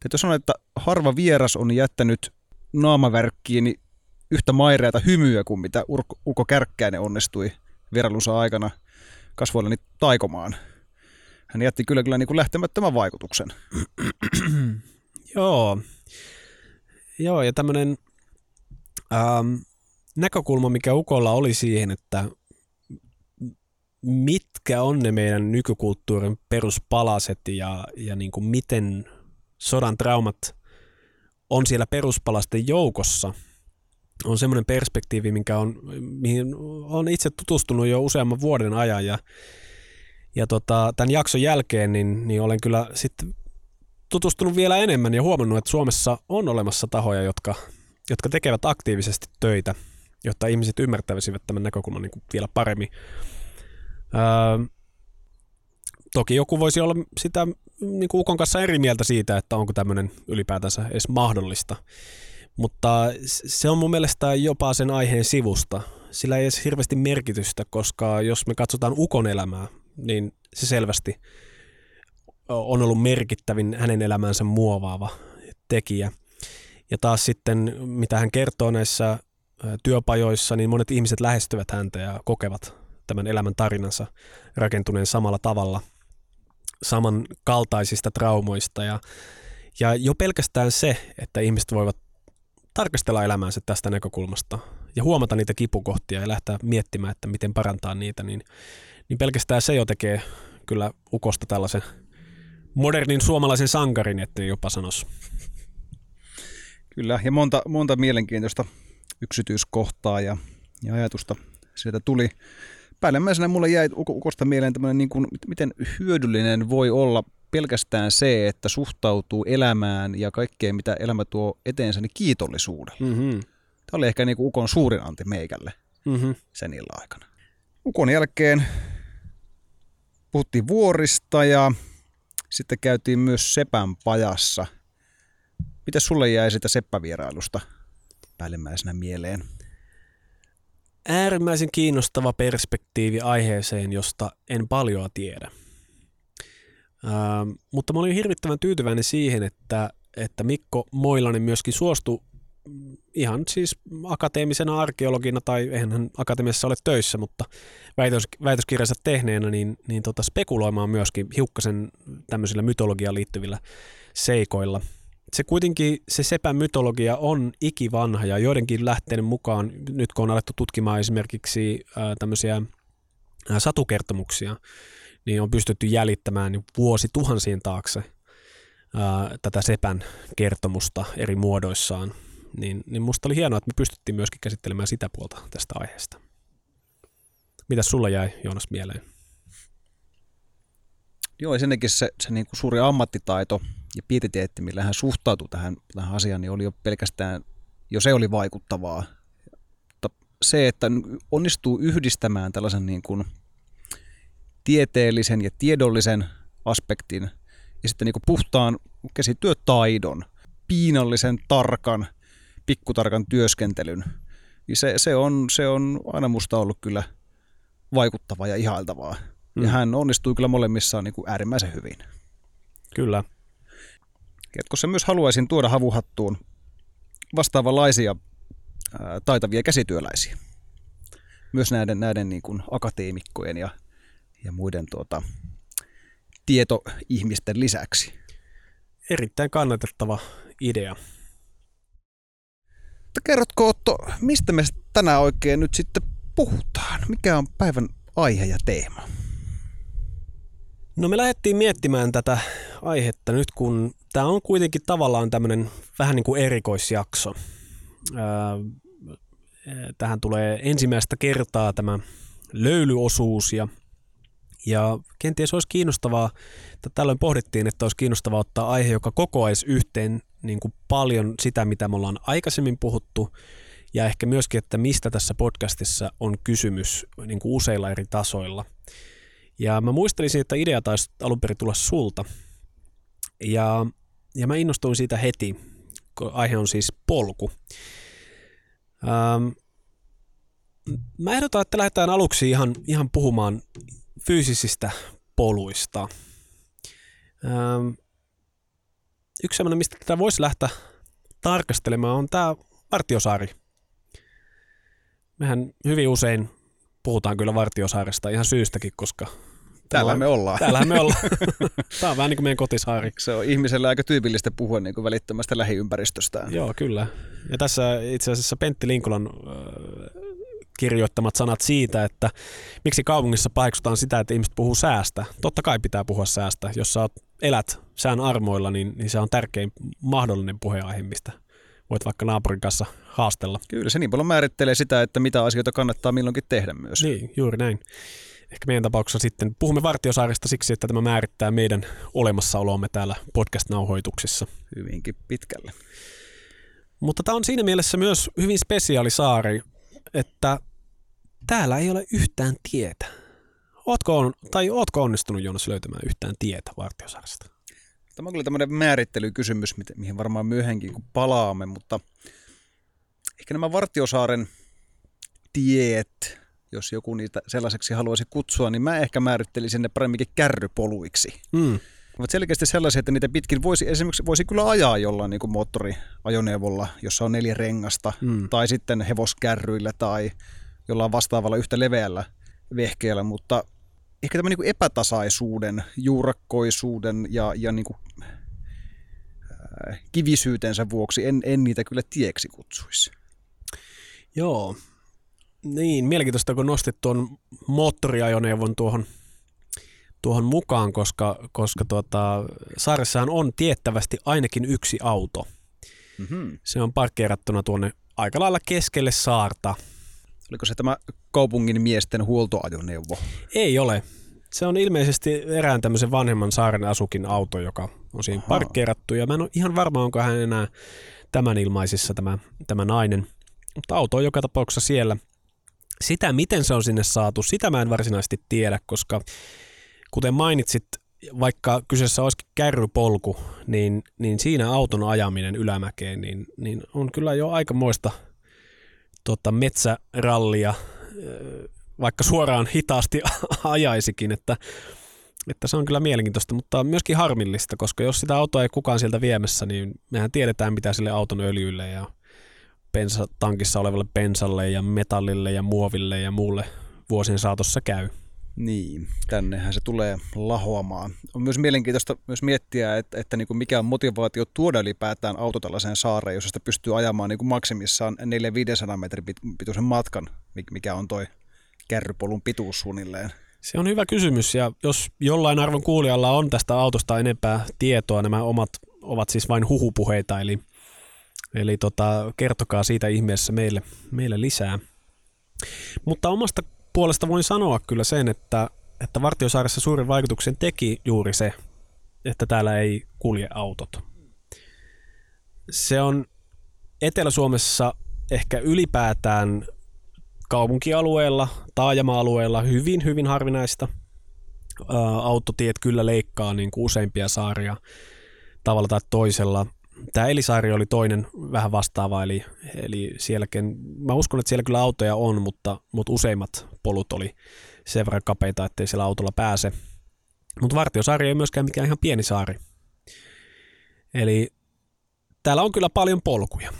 Täytyy sanoa, että harva vieras on jättänyt naamavärkkiini yhtä maireata hymyä kuin mitä Ukko Kärkkäinen onnistui vierailunsa aikana kasvoilleni taikomaan. Hän jätti kyllä kyllä niin kuin lähtemättömän vaikutuksen. Joo. Joo, ja tämmöinen ähm, näkökulma, mikä Ukolla oli siihen, että mitkä on ne meidän nykykulttuurin peruspalaset ja, ja niin kuin miten sodan traumat on siellä peruspalasten joukossa, on semmoinen perspektiivi, minkä on, mihin on itse tutustunut jo useamman vuoden ajan ja, ja tota, tämän jakson jälkeen niin, niin olen kyllä sitten tutustunut vielä enemmän ja huomannut, että Suomessa on olemassa tahoja, jotka, jotka tekevät aktiivisesti töitä, jotta ihmiset ymmärtäisivät tämän näkökulman niin vielä paremmin. Öö, toki joku voisi olla sitä niin kuin Ukon kanssa eri mieltä siitä, että onko tämmöinen ylipäätänsä edes mahdollista. Mutta se on mun mielestä jopa sen aiheen sivusta. Sillä ei edes hirveästi merkitystä, koska jos me katsotaan Ukon elämää, niin se selvästi on ollut merkittävin hänen elämänsä muovaava tekijä. Ja taas sitten, mitä hän kertoo näissä työpajoissa, niin monet ihmiset lähestyvät häntä ja kokevat tämän elämän tarinansa rakentuneen samalla tavalla, samankaltaisista traumoista. Ja, ja jo pelkästään se, että ihmiset voivat tarkastella elämäänsä tästä näkökulmasta ja huomata niitä kipukohtia ja lähteä miettimään, että miten parantaa niitä, niin, niin pelkästään se jo tekee kyllä ukosta tällaisen modernin suomalaisen sankarin, että jopa sanoisi. Kyllä, ja monta, monta mielenkiintoista yksityiskohtaa ja, ja ajatusta sieltä tuli. Päällimmäisenä mulle jäi Uko- Ukosta mieleen tämmöinen, niin kuin, miten hyödyllinen voi olla pelkästään se, että suhtautuu elämään ja kaikkeen, mitä elämä tuo eteensä, niin kiitollisuudella. Mm-hmm. Tämä oli ehkä niin kuin Ukon suurin anti meikälle Mm-hmm. sen illan aikana. Ukon jälkeen puhuttiin vuorista ja sitten käytiin myös Sepän pajassa. Miten sulle jäi sitä seppävierailusta päällimmäisenä mieleen? Äärimmäisen kiinnostava perspektiivi aiheeseen, josta en paljon tiedä. Ähm, mutta mä olin hirvittävän tyytyväinen siihen, että, että Mikko Moilanen myöskin suostui ihan siis akateemisena arkeologina, tai eihän hän akatemiassa ole töissä, mutta väitös, väitöskirjansa tehneenä, niin, niin tota spekuloimaan myöskin hiukkasen tämmöisillä mytologiaan liittyvillä seikoilla. Se kuitenkin, se sepän mytologia on ikivanha ja joidenkin lähteiden mukaan, nyt kun on alettu tutkimaan esimerkiksi ää, tämmöisiä ää, satukertomuksia, niin on pystytty jäljittämään niin vuosi tuhansien taakse ää, tätä sepän kertomusta eri muodoissaan niin, niin musta oli hienoa, että me pystyttiin myöskin käsittelemään sitä puolta tästä aiheesta. Mitä sulla jäi, Joonas, mieleen? Joo, ensinnäkin se, se niin kuin suuri ammattitaito ja pietiteetti, millä hän suhtautui tähän, tähän asiaan, niin oli jo pelkästään, jo se oli vaikuttavaa. Mutta se, että onnistuu yhdistämään tällaisen niin kuin tieteellisen ja tiedollisen aspektin ja sitten niin kuin puhtaan käsityötaidon, piinallisen tarkan pikkutarkan työskentelyn, niin se, se, on, se on aina musta ollut kyllä vaikuttavaa ja ihailtavaa. Mm. Ja hän onnistui kyllä molemmissaan niin kuin äärimmäisen hyvin. Kyllä. Jatkossa myös haluaisin tuoda havuhattuun vastaavanlaisia ää, taitavia käsityöläisiä. Myös näiden, näiden niin kuin akateemikkojen ja, ja muiden tuota, tietoihmisten lisäksi. Erittäin kannatettava idea. Mutta kerrotko Otto, mistä me tänään oikein nyt sitten puhutaan? Mikä on päivän aihe ja teema? No me lähdettiin miettimään tätä aihetta nyt, kun tämä on kuitenkin tavallaan tämmöinen vähän niin kuin erikoisjakso. Tähän tulee ensimmäistä kertaa tämä löylyosuus ja, ja kenties olisi kiinnostavaa, että tällöin pohdittiin, että olisi kiinnostavaa ottaa aihe, joka kokoaisi yhteen niin kuin paljon sitä, mitä me ollaan aikaisemmin puhuttu, ja ehkä myöskin, että mistä tässä podcastissa on kysymys niin kuin useilla eri tasoilla. Ja mä muistelisin, että idea taisi alun perin tulla sulta. Ja, ja mä innostuin siitä heti, kun aihe on siis polku. Ähm, mä ehdotan, että lähdetään aluksi ihan, ihan puhumaan fyysisistä poluista. Ähm, yksi sellainen, mistä tätä voisi lähteä tarkastelemaan, on tämä Vartiosaari. Mehän hyvin usein puhutaan kyllä Vartiosaaresta ihan syystäkin, koska Täällä me ollaan. Täällä me ollaan. Tämä on vähän niin kuin meidän kotisaari. Se on ihmiselle aika tyypillistä puhua niin kuin välittömästä lähiympäristöstään. Joo, kyllä. Ja tässä itse asiassa Pentti Linkolan kirjoittamat sanat siitä, että miksi kaupungissa paheksutaan sitä, että ihmiset puhuu säästä. Totta kai pitää puhua säästä. Jos sä elät sään armoilla, niin, niin se on tärkein mahdollinen puheenaihe, mistä voit vaikka naapurin kanssa haastella. Kyllä, se niin paljon määrittelee sitä, että mitä asioita kannattaa milloinkin tehdä myös. Niin, juuri näin. Ehkä meidän tapauksessa sitten puhumme Vartiosaaresta siksi, että tämä määrittää meidän olemassaolomme täällä podcast-nauhoituksissa. Hyvinkin pitkälle. Mutta tämä on siinä mielessä myös hyvin spesiaali saari, että täällä ei ole yhtään tietä. Ootko, on, tai ootko onnistunut Joonas löytämään yhtään tietä Vartiosaaresta? Tämä on kyllä tämmöinen määrittelykysymys, mihin varmaan myöhemmin kun palaamme, mutta ehkä nämä Vartiosaaren tiet, jos joku niitä sellaiseksi haluaisi kutsua, niin mä ehkä määrittelisin ne paremminkin kärrypoluiksi. Mm. Ovat selkeästi sellaisia, että niitä pitkin voisi esimerkiksi voisi kyllä ajaa jollain niin kuin moottoriajoneuvolla, jossa on neljä rengasta, mm. tai sitten hevoskärryillä tai jollain vastaavalla yhtä leveällä vehkeellä, mutta ehkä tämä niin kuin epätasaisuuden, juurakkoisuuden ja, ja niin kuin, äh, kivisyytensä vuoksi en, en niitä kyllä tieksi kutsuisi. Joo, niin mielenkiintoista kun nostit tuon moottoriajoneuvon tuohon, tuohon mukaan, koska, koska tuota, saaressahan on tiettävästi ainakin yksi auto. Mm-hmm. Se on parkkeerattuna tuonne aika lailla keskelle saarta – Oliko se tämä kaupungin miesten huoltoajoneuvo? Ei ole. Se on ilmeisesti erään tämmöisen vanhemman saaren asukin auto, joka on siinä Aha. parkkeerattu. Ja mä en ole ihan varma, onko hän enää tämän ilmaisissa tämä, tämä nainen. Mutta auto on joka tapauksessa siellä. Sitä, miten se on sinne saatu, sitä mä en varsinaisesti tiedä, koska kuten mainitsit, vaikka kyseessä olisikin kärrypolku, niin, niin siinä auton ajaminen ylämäkeen, niin, niin on kyllä jo aikamoista tota, metsärallia, vaikka suoraan hitaasti ajaisikin, että, että se on kyllä mielenkiintoista, mutta myöskin harmillista, koska jos sitä autoa ei kukaan sieltä viemässä, niin mehän tiedetään, mitä sille auton öljylle ja bensatankissa olevalle bensalle ja metallille ja muoville ja muulle vuosien saatossa käy. Niin, tännehän se tulee lahoamaan. On myös mielenkiintoista myös miettiä, että, että niin kuin mikä on motivaatio tuoda ylipäätään auto tällaiseen saareen, jos sitä pystyy ajamaan niin kuin maksimissaan 400-500 metrin pituisen matkan, mikä on toi kärrypolun pituus suunnilleen. Se on hyvä kysymys ja jos jollain arvon kuulijalla on tästä autosta enempää tietoa, nämä omat ovat siis vain huhupuheita, eli, eli tota, kertokaa siitä ihmeessä meille, meille lisää. Mutta omasta puolesta voin sanoa kyllä sen, että, että Vartiosaaressa suurin vaikutuksen teki juuri se, että täällä ei kulje autot. Se on Etelä-Suomessa ehkä ylipäätään kaupunkialueella, taajama-alueella hyvin, hyvin harvinaista. autotiet kyllä leikkaa niin kuin useimpia saaria tavalla tai toisella. Tämä Elisaari oli toinen vähän vastaava, eli, eli sielläkin, mä uskon, että siellä kyllä autoja on, mutta, mutta useimmat polut oli sen verran kapeita, ettei siellä autolla pääse. Mutta Vartiosaari ei myöskään mikään ihan pieni saari. Eli täällä on kyllä paljon polkuja.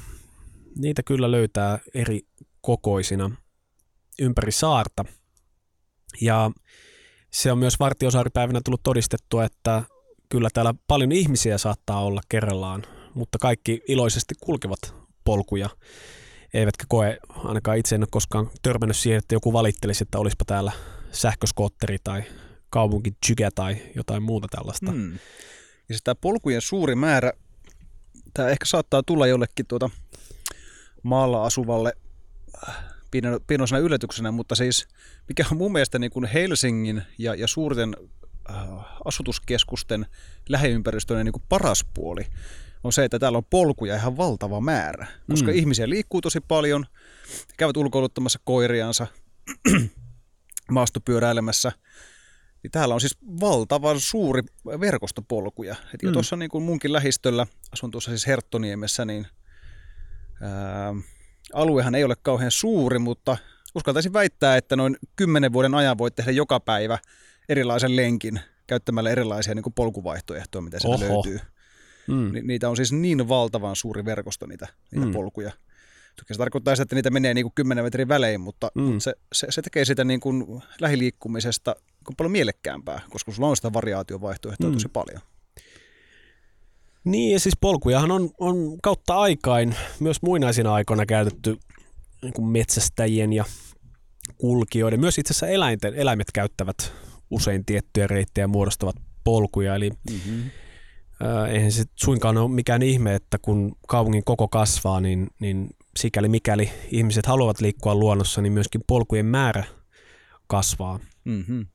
Niitä kyllä löytää eri kokoisina ympäri saarta. Ja se on myös Vartiosaaripäivänä tullut todistettua, että kyllä täällä paljon ihmisiä saattaa olla kerrallaan mutta kaikki iloisesti kulkevat polkuja, eivätkä koe, ainakaan itse en ole koskaan törmännyt siihen, että joku valittelisi, että olisipa täällä sähköskootteri tai kaupunki tai jotain muuta tällaista. Hmm. Ja siis tämä polkujen suuri määrä, tämä ehkä saattaa tulla jollekin tuota maalla asuvalle äh, pienoisena yllätyksenä, mutta siis mikä on mun mielestä niin kuin Helsingin ja, ja suurten äh, asutuskeskusten lähiympäristöinen niin paras puoli, on se, että täällä on polkuja ihan valtava määrä, koska mm. ihmisiä liikkuu tosi paljon, käyvät ulkoiluttamassa koiriansa, maastopyöräilemässä. Niin täällä on siis valtavan suuri verkosto polkuja. Et mm. tuossa niin kuin munkin lähistöllä, asun tuossa siis Herttoniemessä, niin ää, aluehan ei ole kauhean suuri, mutta uskaltaisin väittää, että noin kymmenen vuoden ajan voit tehdä joka päivä erilaisen lenkin käyttämällä erilaisia niin kuin polkuvaihtoehtoja, mitä sieltä Oho. löytyy. Mm. Ni, niitä on siis niin valtavan suuri verkosto niitä, niitä mm. polkuja. Toki se tarkoittaa sitä, että niitä menee niin kuin 10 metrin välein, mutta, mm. mutta se, se, se, tekee sitä niin kuin lähiliikkumisesta niin paljon mielekkäämpää, koska sulla on sitä variaatiovaihtoehtoa mm. tosi paljon. Niin, ja siis polkujahan on, on kautta aikain myös muinaisina aikoina käytetty niin kuin metsästäjien ja kulkijoiden. Myös itse asiassa eläinten, eläimet käyttävät usein tiettyjä reittejä muodostavat polkuja, eli mm-hmm eihän se suinkaan ole mikään ihme, että kun kaupungin koko kasvaa, niin, niin sikäli mikäli ihmiset haluavat liikkua luonnossa, niin myöskin polkujen määrä kasvaa. Mm-hmm.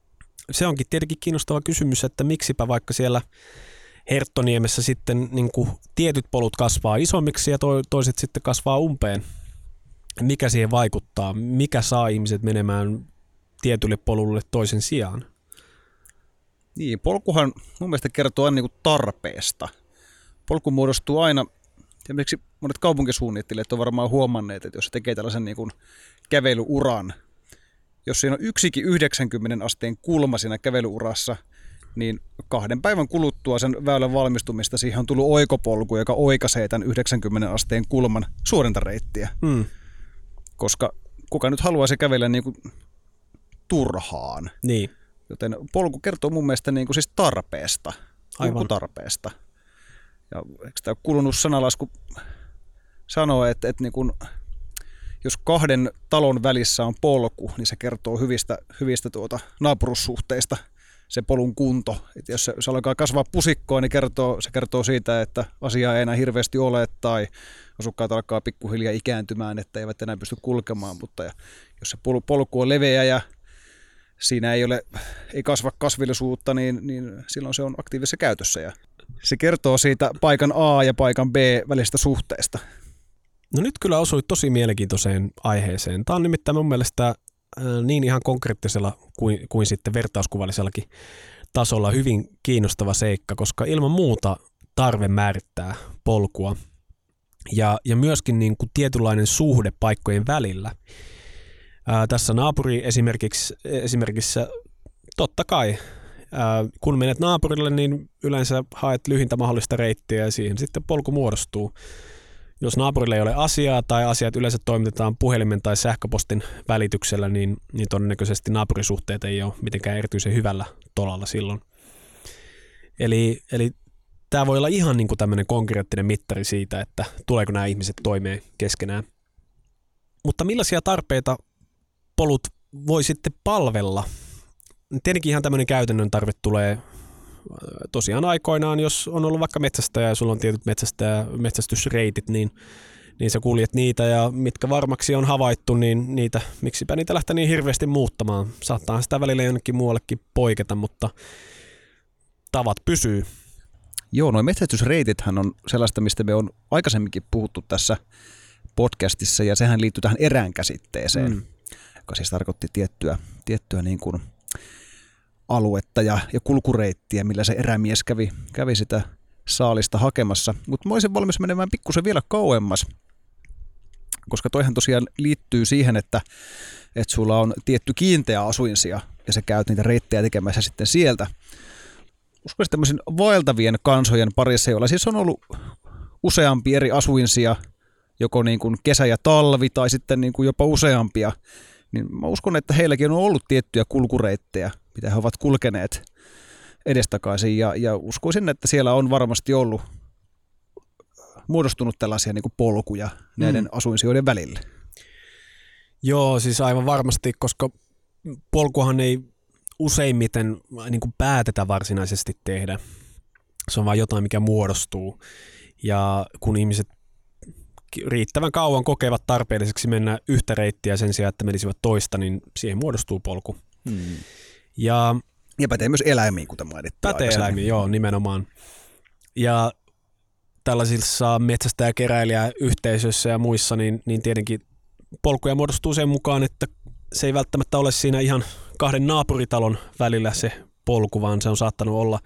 Se onkin tietenkin kiinnostava kysymys, että miksipä vaikka siellä Herttoniemessä sitten niin kuin tietyt polut kasvaa isommiksi ja to, toiset sitten kasvaa umpeen. Mikä siihen vaikuttaa? Mikä saa ihmiset menemään tietylle polulle toisen sijaan? Niin, polkuhan mun mielestä kertoo aina niin kuin tarpeesta. Polku muodostuu aina, esimerkiksi monet kaupunkisuunnittelijat on varmaan huomanneet, että jos tekee tällaisen niin kuin kävelyuran, jos siinä on yksikin 90 asteen kulma siinä kävelyurassa, niin kahden päivän kuluttua sen väylän valmistumista siihen on tullut oikopolku, joka oikaisee tämän 90 asteen kulman suorinta reittiä. Mm. Koska kuka nyt haluaisi kävellä niin kuin turhaan. Niin. Joten polku kertoo mun mielestä niin kuin siis tarpeesta, Aivan. tarpeesta. Ja eikö tämä kulunut sanalasku sanoo, että, että niin kuin, jos kahden talon välissä on polku, niin se kertoo hyvistä, hyvistä tuota naapurussuhteista se polun kunto. Et jos se, se alkaa kasvaa pusikkoa, niin kertoo, se kertoo siitä, että asiaa ei enää hirveästi ole tai asukkaat alkaa pikkuhiljaa ikääntymään, että eivät enää pysty kulkemaan. Mutta ja jos se polku on leveä ja siinä ei, ole, ei kasva kasvillisuutta, niin, niin silloin se on aktiivisessa käytössä ja se kertoo siitä paikan A ja paikan B välistä suhteesta. No nyt kyllä osui tosi mielenkiintoiseen aiheeseen. Tämä on nimittäin mun mielestä niin ihan konkreettisella kuin, kuin sitten vertauskuvallisellakin tasolla hyvin kiinnostava seikka, koska ilman muuta tarve määrittää polkua ja, ja myöskin niin kuin tietynlainen suhde paikkojen välillä. Ää, tässä naapuri esimerkiksi, esimerkiksi totta kai, ää, kun menet naapurille, niin yleensä haet lyhintä mahdollista reittiä ja siihen sitten polku muodostuu. Jos naapurille ei ole asiaa tai asiat yleensä toimitetaan puhelimen tai sähköpostin välityksellä, niin, niin todennäköisesti naapurisuhteet ei ole mitenkään erityisen hyvällä tolalla silloin. Eli, eli tämä voi olla ihan niin kuin tämmöinen konkreettinen mittari siitä, että tuleeko nämä ihmiset toimeen keskenään. Mutta millaisia tarpeita polut voi sitten palvella? Tietenkin ihan tämmöinen käytännön tarve tulee äh, tosiaan aikoinaan, jos on ollut vaikka metsästäjä ja sulla on tietyt metsästäjä, metsästysreitit, niin, niin sä kuljet niitä ja mitkä varmaksi on havaittu, niin niitä, miksipä niitä lähtee niin hirveästi muuttamaan. Saattaa sitä välillä jonnekin muuallekin poiketa, mutta tavat pysyy. Joo, noin metsästysreitithän on sellaista, mistä me on aikaisemminkin puhuttu tässä podcastissa, ja sehän liittyy tähän erään käsitteeseen, mm. Joka siis tarkoitti tiettyä, tiettyä niin kuin aluetta ja, ja kulkureittiä, millä se erämies kävi, kävi sitä saalista hakemassa. Mutta mä olisin valmis menemään pikkusen vielä kauemmas, koska toihan tosiaan liittyy siihen, että, että sulla on tietty kiinteä asuinsia ja sä käyt niitä reittejä tekemässä sitten sieltä uskoisin tämmöisen vaeltavien kansojen parissa, joilla siis on ollut useampi eri asuinsia, joko niin kuin kesä ja talvi tai sitten niin kuin jopa useampia, niin mä uskon, että heilläkin on ollut tiettyjä kulkureittejä, mitä he ovat kulkeneet edestakaisin ja, ja uskoisin, että siellä on varmasti ollut muodostunut tällaisia niin kuin polkuja näiden mm. asuinsijoiden välille. Joo, siis aivan varmasti, koska polkuhan ei useimmiten niin kuin päätetä varsinaisesti tehdä. Se on vain jotain, mikä muodostuu. Ja kun ihmiset riittävän kauan kokevat tarpeelliseksi mennä yhtä reittiä sen sijaan, että menisivät toista, niin siihen muodostuu polku. Hmm. Ja, ja pätee myös eläimiin, kuten mainittiin Pätee eläimiin, joo, nimenomaan. Ja tällaisissa metsästäjäkeräilijäyhteisöissä ja muissa, niin, niin tietenkin polkuja muodostuu sen mukaan, että se ei välttämättä ole siinä ihan kahden naapuritalon välillä se polku, vaan se on saattanut olla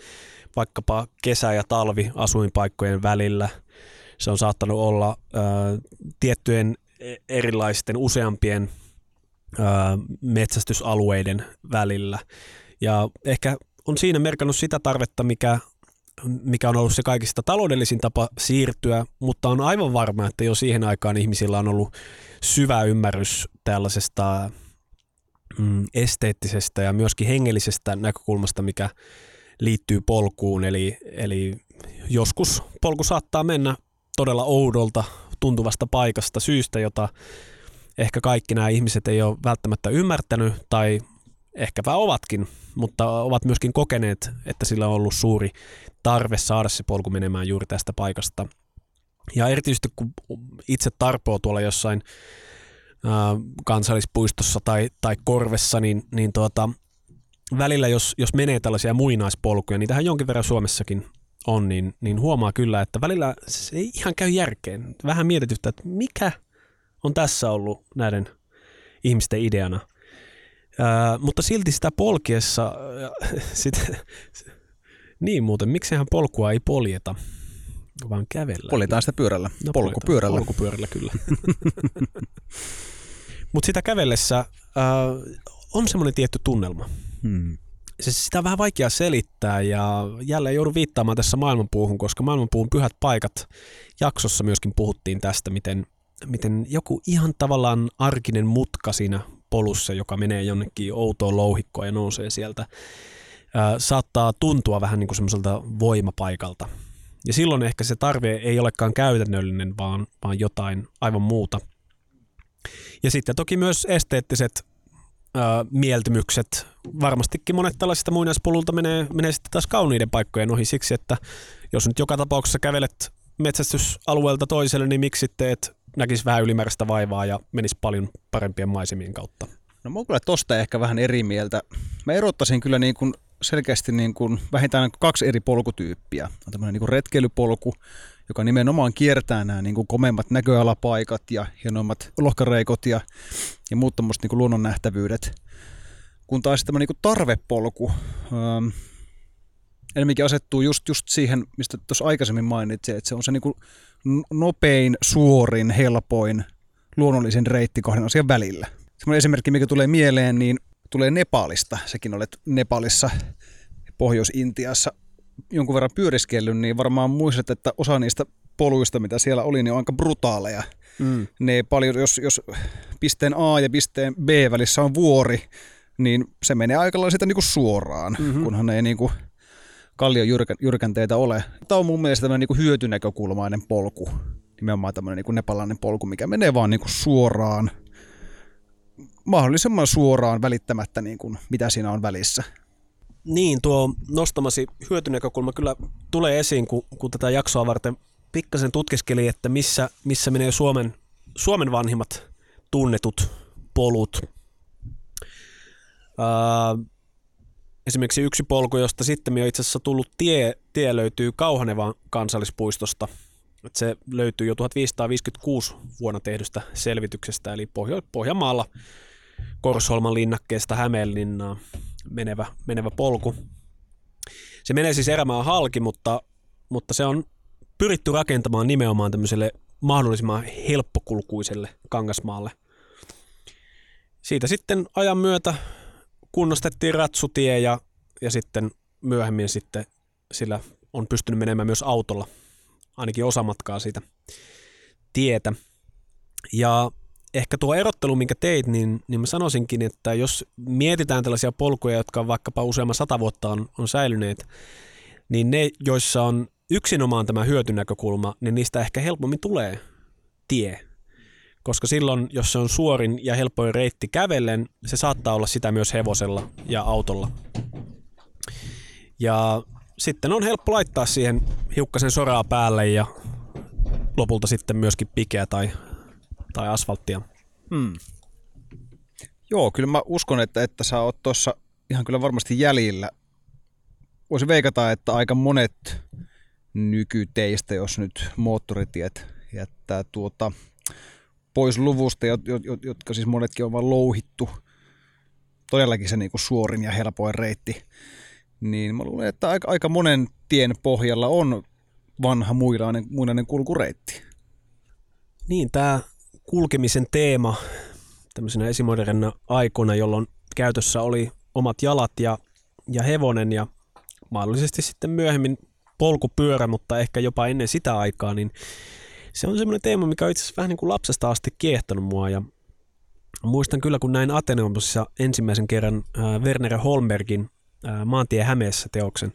vaikkapa kesä- ja talvi asuinpaikkojen välillä. Se on saattanut olla ö, tiettyjen e, erilaisten useampien ö, metsästysalueiden välillä. Ja ehkä on siinä merkannut sitä tarvetta, mikä, mikä on ollut se kaikista taloudellisin tapa siirtyä, mutta on aivan varma, että jo siihen aikaan ihmisillä on ollut syvä ymmärrys tällaisesta mm, esteettisestä ja myöskin hengellisestä näkökulmasta, mikä liittyy polkuun. Eli, eli joskus polku saattaa mennä todella oudolta tuntuvasta paikasta syystä, jota ehkä kaikki nämä ihmiset ei ole välttämättä ymmärtänyt tai ehkäpä ovatkin, mutta ovat myöskin kokeneet, että sillä on ollut suuri tarve saada se polku menemään juuri tästä paikasta. Ja erityisesti kun itse tarpoo tuolla jossain kansallispuistossa tai, tai korvessa, niin, niin tuota, välillä jos, jos menee tällaisia muinaispolkuja, niin tähän jonkin verran Suomessakin on, niin, niin huomaa kyllä, että välillä se ei ihan käy järkeen. Vähän mietitystä, että mikä on tässä ollut näiden ihmisten ideana. Ää, mutta silti sitä polkiessa, sit, niin muuten, miksehän polkua ei poljeta, vaan kävellä. Poljetaan sitä pyörällä, no, polkupyörällä. Polkupyörällä kyllä. Mutta sitä kävellessä äh, on semmoinen tietty tunnelma. Hmm. Se, sitä on vähän vaikea selittää ja jälleen joudun viittaamaan tässä maailmanpuuhun, koska maailmanpuun pyhät paikat jaksossa myöskin puhuttiin tästä, miten, miten joku ihan tavallaan arkinen mutka siinä polussa, joka menee jonnekin outoon louhikkoon ja nousee sieltä, ää, saattaa tuntua vähän niin kuin semmoiselta voimapaikalta. Ja silloin ehkä se tarve ei olekaan käytännöllinen, vaan, vaan jotain aivan muuta – ja sitten toki myös esteettiset mieltymykset. Varmastikin monet tällaisista muinaispolulta menee, menee sitten taas kauniiden paikkojen ohi siksi, että jos nyt joka tapauksessa kävelet metsästysalueelta toiselle, niin miksi sitten et näkisi vähän ylimääräistä vaivaa ja menisi paljon parempien maisemien kautta? No mä kyllä tosta ehkä vähän eri mieltä. Mä erottaisin kyllä niin kuin selkeästi niin kuin vähintään kaksi eri polkutyyppiä. On tämmöinen niin kuin retkeilypolku, joka nimenomaan kiertää nämä niin kuin komeimmat näköalapaikat ja hienoimmat lohkareikot ja, ja muut tämmöiset niin luonnon nähtävyydet. Kun taas tämä niin kuin tarvepolku, ähm, enemmänkin asettuu just, just siihen, mistä tuossa aikaisemmin mainitsin, että se on se niin kuin nopein, suorin, helpoin, luonnollisin reitti kahden asian välillä. Semmoinen esimerkki, mikä tulee mieleen, niin tulee Nepalista. Sekin olet Nepalissa, Pohjois-Intiassa jonkun verran pyöriskellyt, niin varmaan muistat, että osa niistä poluista, mitä siellä oli, niin on aika brutaaleja. Mm. Ne paljon, jos, jos pisteen A ja pisteen B välissä on vuori, niin se menee aika lailla sitä niin kuin suoraan, mm-hmm. kunhan ei niin kuin kallion jyrkänteitä ole. Tämä on mun mielestä tämmöinen niin kuin hyötynäkökulmainen polku, nimenomaan tämmöinen niin kuin nepalainen polku, mikä menee vaan niin kuin suoraan, mahdollisimman suoraan välittämättä, niin kuin, mitä siinä on välissä. Niin, tuo nostamasi hyötynäkökulma kyllä tulee esiin, kun, kun tätä jaksoa varten pikkasen tutkiskeli, että missä, missä menee Suomen, Suomen vanhimmat tunnetut polut. Ää, esimerkiksi yksi polku, josta sitten on itse asiassa tullut tie, tie löytyy Kauhanevan kansallispuistosta. Se löytyy jo 1556 vuonna tehdystä selvityksestä, eli Pohjo- Pohjanmaalla Korsholman linnakkeesta Hämeenlinnaan menevä, menevä polku. Se menee siis erämään halki, mutta, mutta se on pyritty rakentamaan nimenomaan tämmöiselle mahdollisimman helppokulkuiselle kangasmaalle. Siitä sitten ajan myötä kunnostettiin ratsutie ja, ja sitten myöhemmin sitten sillä on pystynyt menemään myös autolla, ainakin osa matkaa siitä tietä. Ja ehkä tuo erottelu, minkä teit, niin, niin mä sanoisinkin, että jos mietitään tällaisia polkuja, jotka vaikkapa useamman sata vuotta on, on säilyneet, niin ne, joissa on yksinomaan tämä hyötynäkökulma, niin niistä ehkä helpommin tulee tie. Koska silloin, jos se on suorin ja helpoin reitti kävellen, se saattaa olla sitä myös hevosella ja autolla. Ja sitten on helppo laittaa siihen hiukkasen soraa päälle ja lopulta sitten myöskin pikeä tai, tai asfalttia. Hmm. Joo, kyllä mä uskon, että, että sä oot tuossa ihan kyllä varmasti jäljillä. Voisi veikata, että aika monet nykyteistä, jos nyt moottoritiet jättää tuota pois luvusta, jotka siis monetkin on vain louhittu, todellakin se niin kuin suorin ja helpoin reitti, niin mä luulen, että aika, aika monen tien pohjalla on vanha muinainen, muinainen kulkureitti. Niin, tämä kulkemisen teema tämmöisenä esimoderna aikoina, jolloin käytössä oli omat jalat ja, ja hevonen ja mahdollisesti sitten myöhemmin polkupyörä, mutta ehkä jopa ennen sitä aikaa, niin se on semmoinen teema, mikä on itse asiassa vähän niin kuin lapsesta asti kiehtonut mua. Ja muistan kyllä, kun näin Ateneumissa ensimmäisen kerran äh, Werner Holmbergin äh, Maantie Hämeessä teoksen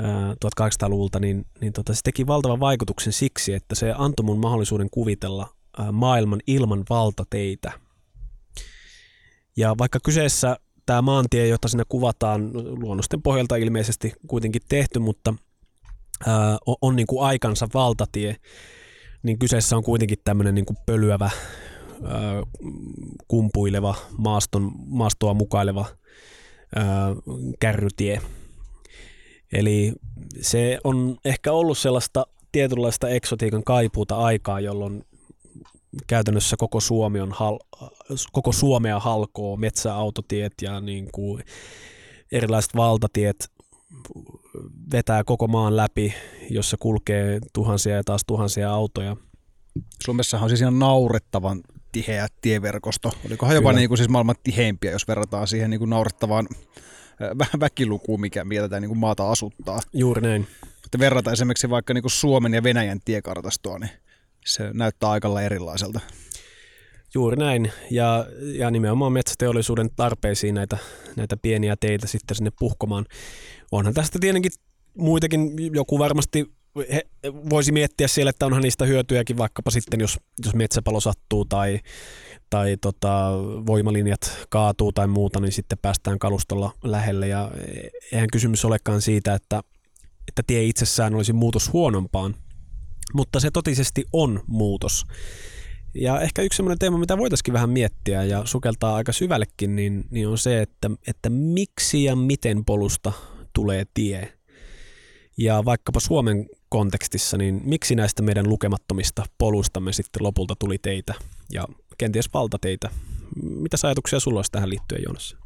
äh, 1800-luvulta, niin, niin tota, se teki valtavan vaikutuksen siksi, että se antoi mun mahdollisuuden kuvitella äh, maailman ilman valtateitä. Ja vaikka kyseessä tämä maantie, jota siinä kuvataan, luonnosten pohjalta ilmeisesti kuitenkin tehty, mutta ää, on, on niin kuin aikansa valtatie, niin kyseessä on kuitenkin tämmöinen niin kuin pölyävä, ää, kumpuileva, maaston, maastoa mukaileva ää, kärrytie. Eli se on ehkä ollut sellaista tietynlaista eksotiikan kaipuuta aikaa, jolloin käytännössä koko, Suomi on hal, koko Suomea halkoo metsäautotiet ja niin kuin erilaiset valtatiet vetää koko maan läpi, jossa kulkee tuhansia ja taas tuhansia autoja. Suomessahan on siis ihan naurettavan tiheä tieverkosto. Olikohan jopa niin kuin siis maailman tiheimpiä, jos verrataan siihen niin kuin naurettavaan väkilukuun, mikä, tätä niin kuin maata asuttaa. Juuri näin. Mutta verrataan esimerkiksi vaikka niin kuin Suomen ja Venäjän tiekartastoa, niin se näyttää aika erilaiselta. Juuri näin, ja, ja nimenomaan metsäteollisuuden tarpeisiin näitä, näitä pieniä teitä sitten sinne puhkomaan. Onhan tästä tietenkin muitakin, joku varmasti he, voisi miettiä siellä, että onhan niistä hyötyjäkin vaikkapa sitten, jos, jos metsäpalo sattuu tai, tai tota, voimalinjat kaatuu tai muuta, niin sitten päästään kalustolla lähelle. Ja eihän kysymys olekaan siitä, että, että tie itsessään olisi muutos huonompaan, mutta se totisesti on muutos. Ja ehkä yksi sellainen teema, mitä voitaisiin vähän miettiä ja sukeltaa aika syvällekin, niin, niin on se, että, että miksi ja miten polusta tulee tie. Ja vaikkapa Suomen kontekstissa, niin miksi näistä meidän lukemattomista polustamme sitten lopulta tuli teitä ja kenties valtateitä? Mitä ajatuksia sulla olisi tähän liittyen, Joonas?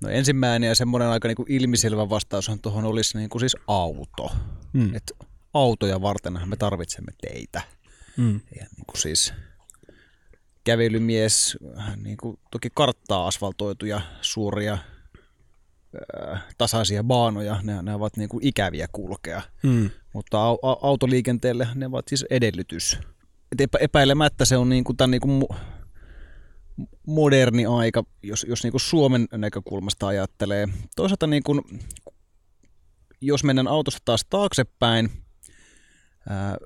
No ensimmäinen ja semmoinen aika niin kuin ilmiselvä vastaushan tuohon olisi niin kuin siis auto. Mm. Et autoja vartenhan me tarvitsemme teitä. Mm. Ja niin kuin siis kävelymies, hän niin kuin toki karttaa asfaltoituja suuria tasaisia baanoja, ne, ne ovat niin kuin ikäviä kulkea. Mm. Mutta au- au- autoliikenteelle ne ovat siis edellytys. Et epä- epäilemättä se on niin kuin tämän niin kuin moderni aika, jos, jos niin kuin Suomen näkökulmasta ajattelee. Toisaalta niin kuin, jos mennään autosta taas taaksepäin, ää,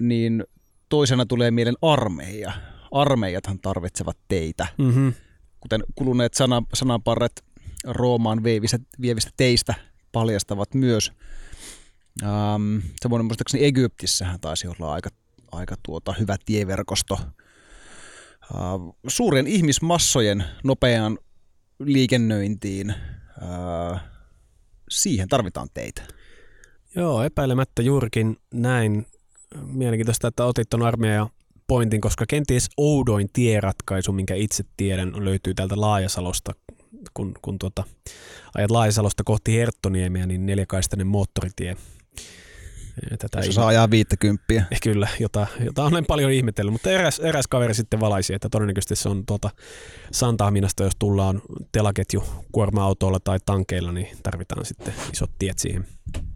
niin toisena tulee mieleen armeija. Armeijathan tarvitsevat teitä. Mm-hmm. Kuten kuluneet sana, sananparret Roomaan veivistä, vievistä teistä paljastavat myös. Ähm, semmoinen muistaakseni Egyptissähän taisi olla aika, aika tuota, hyvä tieverkosto. Äh, suurien ihmismassojen nopeaan liikennöintiin, äh, siihen tarvitaan teitä. Joo, epäilemättä juurikin näin. Mielenkiintoista, että otit tuon armeijan pointin, koska kenties oudoin tieratkaisu, minkä itse tiedän, löytyy täältä Laajasalosta. Kun, kun tuota, ajat Laajasalosta kohti Herttoniemiä, niin neljäkaistainen moottoritie. Tätä Jos saa ajaa 50. Kyllä, jota, jota olen paljon ihmetellyt, mutta eräs, eräs kaveri sitten valaisi, että todennäköisesti se on tuota Santahaminasta, jos tullaan telaketju kuorma-autoilla tai tankeilla, niin tarvitaan sitten isot tiet siihen.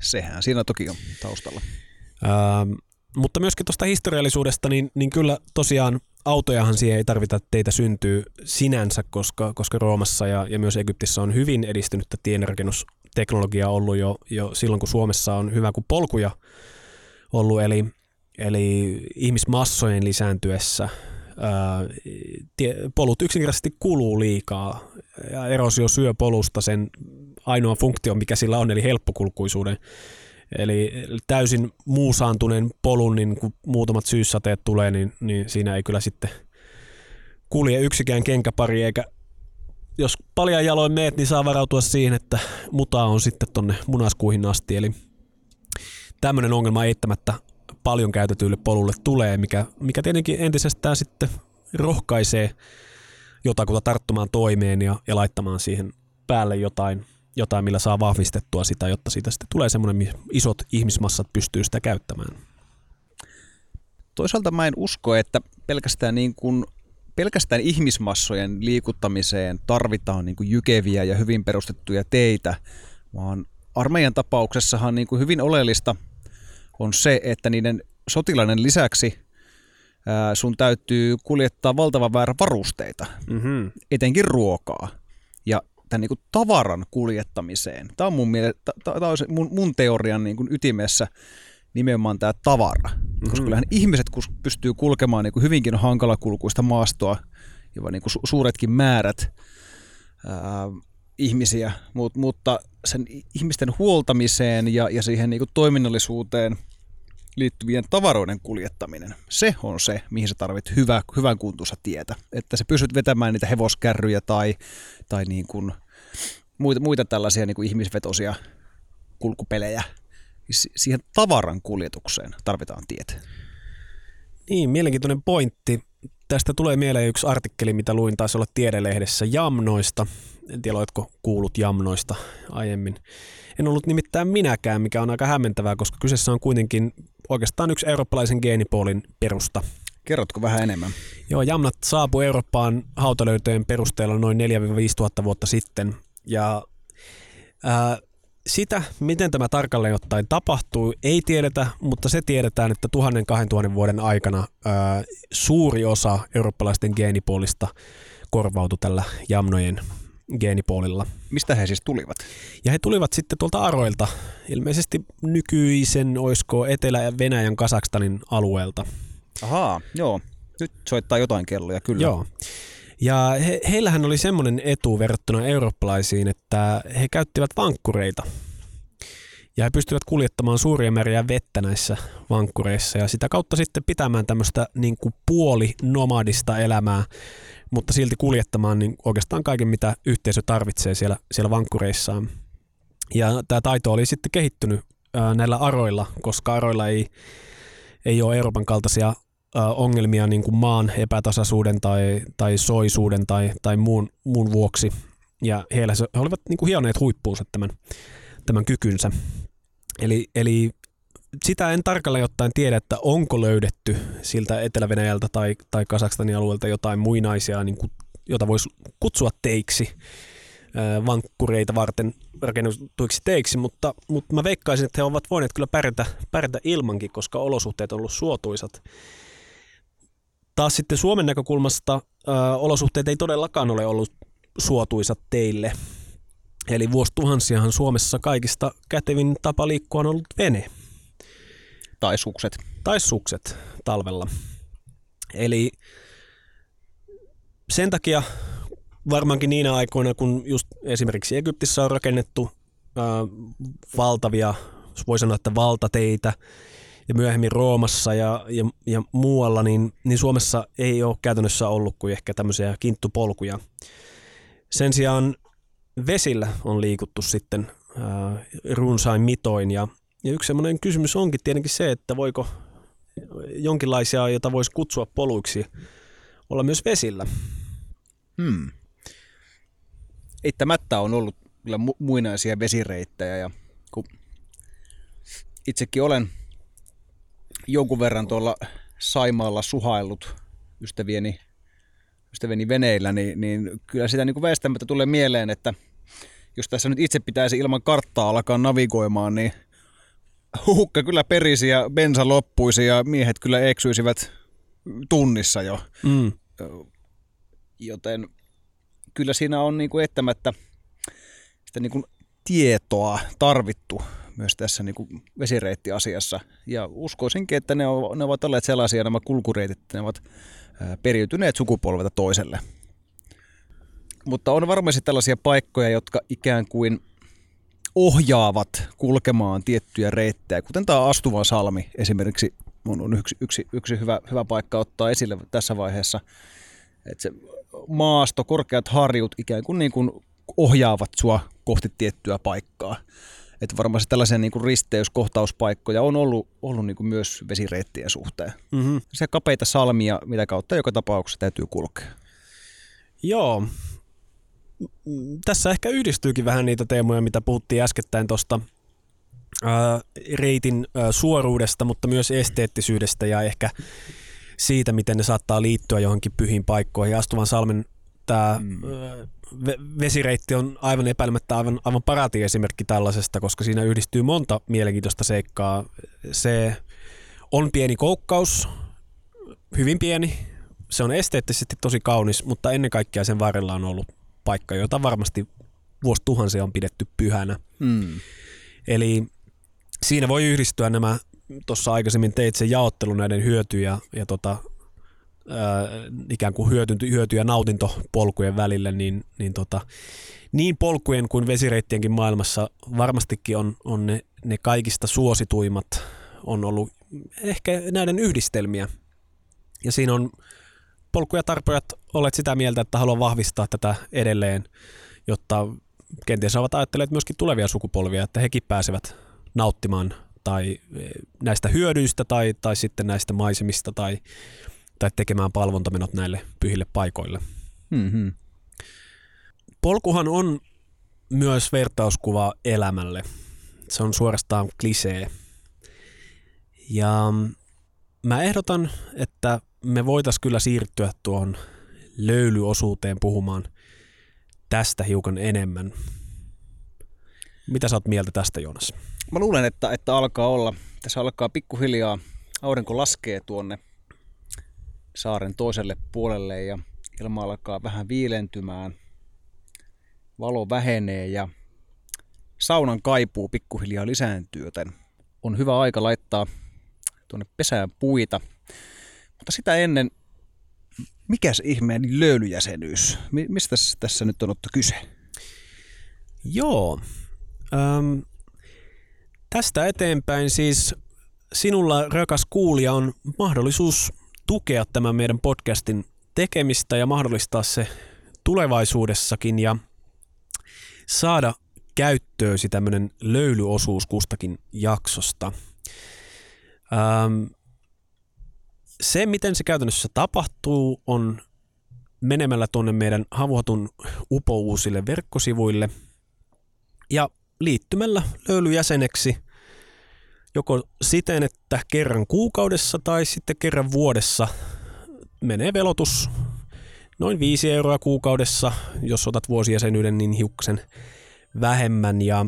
Sehän siinä toki on taustalla. Ähm, mutta myöskin tuosta historiallisuudesta, niin, niin kyllä tosiaan autojahan siihen ei tarvita teitä syntyy sinänsä, koska, koska Roomassa ja, ja myös Egyptissä on hyvin edistynyttä tienrakennusteknologiaa ollut jo, jo silloin, kun Suomessa on hyvä kuin polkuja ollut, eli, eli ihmismassojen lisääntyessä ää, tie, polut yksinkertaisesti kuluu liikaa. Ja erosio syö polusta sen ainoa funktio, mikä sillä on, eli helppokulkuisuuden. Eli täysin muusaantuneen polun, niin kun muutamat syyssateet tulee, niin, niin siinä ei kyllä sitten kulje yksikään kenkäpari, eikä jos paljon jaloin meet, niin saa varautua siihen, että mutaa on sitten tonne munaskuihin asti. Eli tämmöinen ongelma eittämättä paljon käytetyille polulle tulee, mikä, mikä tietenkin entisestään sitten rohkaisee jotakuta tarttumaan toimeen ja, ja laittamaan siihen päälle jotain jotain, millä saa vahvistettua sitä, jotta siitä sitten tulee semmoinen, isot ihmismassat pystyy sitä käyttämään. Toisaalta mä en usko, että pelkästään, niin kuin, pelkästään ihmismassojen liikuttamiseen tarvitaan niin kuin jykeviä ja hyvin perustettuja teitä, vaan armeijan tapauksessahan niin kuin hyvin oleellista on se, että niiden sotilaiden lisäksi ää, sun täytyy kuljettaa valtava määrä varusteita, mm-hmm. etenkin ruokaa. Ja tämän niin kuin tavaran kuljettamiseen. Tämä on mun, mielestä, tämä on mun, mun teorian niin kuin ytimessä nimenomaan tämä tavara. Mm-hmm. Koska kyllähän ihmiset pystyy kulkemaan niin kuin hyvinkin hankalakulkuista maastoa, jopa niin kuin su- suuretkin määrät ää, ihmisiä, Mut, mutta sen ihmisten huoltamiseen ja, ja siihen niin kuin toiminnallisuuteen liittyvien tavaroiden kuljettaminen, se on se, mihin sä tarvit hyvä, hyvän kuntussa tietä. Että sä pystyt vetämään niitä hevoskärryjä tai, tai niin kuin muita, muita tällaisia niin kuin ihmisvetosia kulkupelejä. Siihen tavaran kuljetukseen tarvitaan tietä. Niin, mielenkiintoinen pointti. Tästä tulee mieleen yksi artikkeli, mitä luin taisi olla tiedelehdessä Jamnoista. En tiedä, oletko kuullut Jamnoista aiemmin. En ollut nimittäin minäkään, mikä on aika hämmentävää, koska kyseessä on kuitenkin oikeastaan yksi eurooppalaisen geenipoolin perusta. Kerrotko vähän enemmän? Joo, Jamnat saapui Eurooppaan hautalöytöjen perusteella noin 4-5 tuhatta vuotta sitten. Ja ää, sitä, miten tämä tarkalleen ottaen tapahtui, ei tiedetä, mutta se tiedetään, että 1000-2000 vuoden aikana ää, suuri osa eurooppalaisten geenipoolista korvautui tällä jamnojen geenipoolilla. Mistä he siis tulivat? Ja he tulivat sitten tuolta Aroilta, ilmeisesti nykyisen, oisko Etelä-Venäjän Kasakstanin alueelta. Ahaa, joo. Nyt soittaa jotain kelloja, kyllä. Joo. Ja he, heillähän oli semmoinen etu verrattuna eurooppalaisiin, että he käyttivät vankkureita. Ja he pystyvät kuljettamaan suuria määriä vettä näissä vankkureissa ja sitä kautta sitten pitämään tämmöistä niin kuin puoli nomadista elämää, mutta silti kuljettamaan niin oikeastaan kaiken, mitä yhteisö tarvitsee siellä, siellä vankkureissaan. Ja tämä taito oli sitten kehittynyt näillä aroilla, koska aroilla ei, ei ole Euroopan kaltaisia ongelmia niin kuin maan epätasaisuuden tai, tai soisuuden tai, tai muun, muun vuoksi. ja heillä se, he olivat niin kuin hioneet huippuunsa tämän, tämän kykynsä. Eli, eli sitä en tarkalleen ottaen tiedä, että onko löydetty siltä Etelä-Venäjältä tai, tai Kasakstanin alueelta jotain muinaisia, niin kuin, jota voisi kutsua teiksi, vankkureita varten rakennetuiksi teiksi, mutta, mutta mä veikkaisin, että he ovat voineet kyllä pärjätä, pärjätä ilmankin, koska olosuhteet on ollut suotuisat. Taas sitten Suomen näkökulmasta ö, olosuhteet ei todellakaan ole ollut suotuisat teille. Eli vuosituhansiahan Suomessa kaikista kätevin tapa liikkua on ollut vene. Tai sukset. Tai sukset talvella. Eli sen takia varmaankin niinä aikoina, kun just esimerkiksi Egyptissä on rakennettu ää, valtavia, voi sanoa, että valtateitä, ja myöhemmin Roomassa ja, ja, ja muualla, niin, niin Suomessa ei ole käytännössä ollut kuin ehkä tämmöisiä kinttupolkuja. Sen sijaan vesillä on liikuttu sitten ää, runsain mitoin ja, ja yksi semmoinen kysymys onkin tietenkin se, että voiko jonkinlaisia, joita voisi kutsua poluiksi, olla myös vesillä. Hmm. Eittämättä on ollut kyllä muinaisia vesireittejä ja kun itsekin olen jonkun verran tuolla Saimaalla suhaillut ystävieni, ystävieni veneillä, niin, niin kyllä sitä niin kuin väistämättä tulee mieleen, että jos tässä nyt itse pitäisi ilman karttaa alkaa navigoimaan, niin hukka kyllä perisi ja bensa loppuisi ja miehet kyllä eksyisivät tunnissa jo. Mm. Joten kyllä siinä on niin kuin ettämättä sitä niin kuin tietoa tarvittu myös tässä niin kuin vesireittiasiassa. Ja uskoisinkin, että ne, on, ne ovat olleet sellaisia nämä kulkureitit, ne ovat periytyneet sukupolvelta toiselle. Mutta on varmasti tällaisia paikkoja, jotka ikään kuin ohjaavat kulkemaan tiettyjä reittejä, kuten tämä Astuvan salmi esimerkiksi on yksi, yksi, yksi hyvä, hyvä paikka ottaa esille tässä vaiheessa. Että se maasto, korkeat harjut ikään kuin, niin kuin ohjaavat sua kohti tiettyä paikkaa. Että varmasti tällaisia niin kuin risteyskohtauspaikkoja on ollut, ollut niin kuin myös vesireittien suhteen. Mm-hmm. Se kapeita salmia, mitä kautta joka tapauksessa täytyy kulkea. Joo. Tässä ehkä yhdistyykin vähän niitä teemoja, mitä puhuttiin äskettäin tuosta reitin ää, suoruudesta, mutta myös esteettisyydestä ja ehkä siitä, miten ne saattaa liittyä johonkin pyhiin paikkoihin. Astuvan salmen tämä mm. vesireitti on aivan epäilemättä aivan, aivan esimerkki tällaisesta, koska siinä yhdistyy monta mielenkiintoista seikkaa. Se on pieni koukkaus, hyvin pieni, se on esteettisesti tosi kaunis, mutta ennen kaikkea sen varrella on ollut paikka, jota varmasti vuosituhansia on pidetty pyhänä. Mm. Eli siinä voi yhdistyä nämä, tuossa aikaisemmin teit sen jaottelu näiden hyötyjä ja tota, ikään kuin hyöty, hyöty- ja nautintopolkujen välille, niin, niin, tota, niin polkujen kuin vesireittienkin maailmassa varmastikin on, on ne, ne kaikista suosituimmat on ollut ehkä näiden yhdistelmiä. Ja siinä on polkuja tarpojat olet sitä mieltä, että haluan vahvistaa tätä edelleen, jotta kenties ovat ajatelleet myöskin tulevia sukupolvia, että hekin pääsevät nauttimaan tai näistä hyödyistä tai, tai sitten näistä maisemista tai tai tekemään palvontamenot näille pyhille paikoille. Mm-hmm. Polkuhan on myös vertauskuva elämälle. Se on suorastaan klisee. Ja mä ehdotan, että me voitaisiin kyllä siirtyä tuohon löylyosuuteen puhumaan tästä hiukan enemmän. Mitä sä oot mieltä tästä, Joonas? Mä luulen, että, että alkaa olla. Tässä alkaa pikkuhiljaa, aurinko laskee tuonne saaren toiselle puolelle ja ilma alkaa vähän viilentymään. Valo vähenee ja saunan kaipuu pikkuhiljaa lisääntyy, joten on hyvä aika laittaa tuonne pesään puita. Mutta sitä ennen, mikäs ihmeen löylyjäsenyys? Mistä tässä nyt on ottu kyse? Joo. Öm, tästä eteenpäin siis sinulla, rakas kuulija, on mahdollisuus tukea tämän meidän podcastin tekemistä ja mahdollistaa se tulevaisuudessakin ja saada käyttöösi tämmöinen löylyosuus kustakin jaksosta. Ähm, se, miten se käytännössä tapahtuu, on menemällä tuonne meidän Havuhatun upouusille verkkosivuille ja liittymällä löylyjäseneksi joko siten, että kerran kuukaudessa tai sitten kerran vuodessa menee velotus noin 5 euroa kuukaudessa, jos otat vuosijäsenyyden niin hiuksen vähemmän ja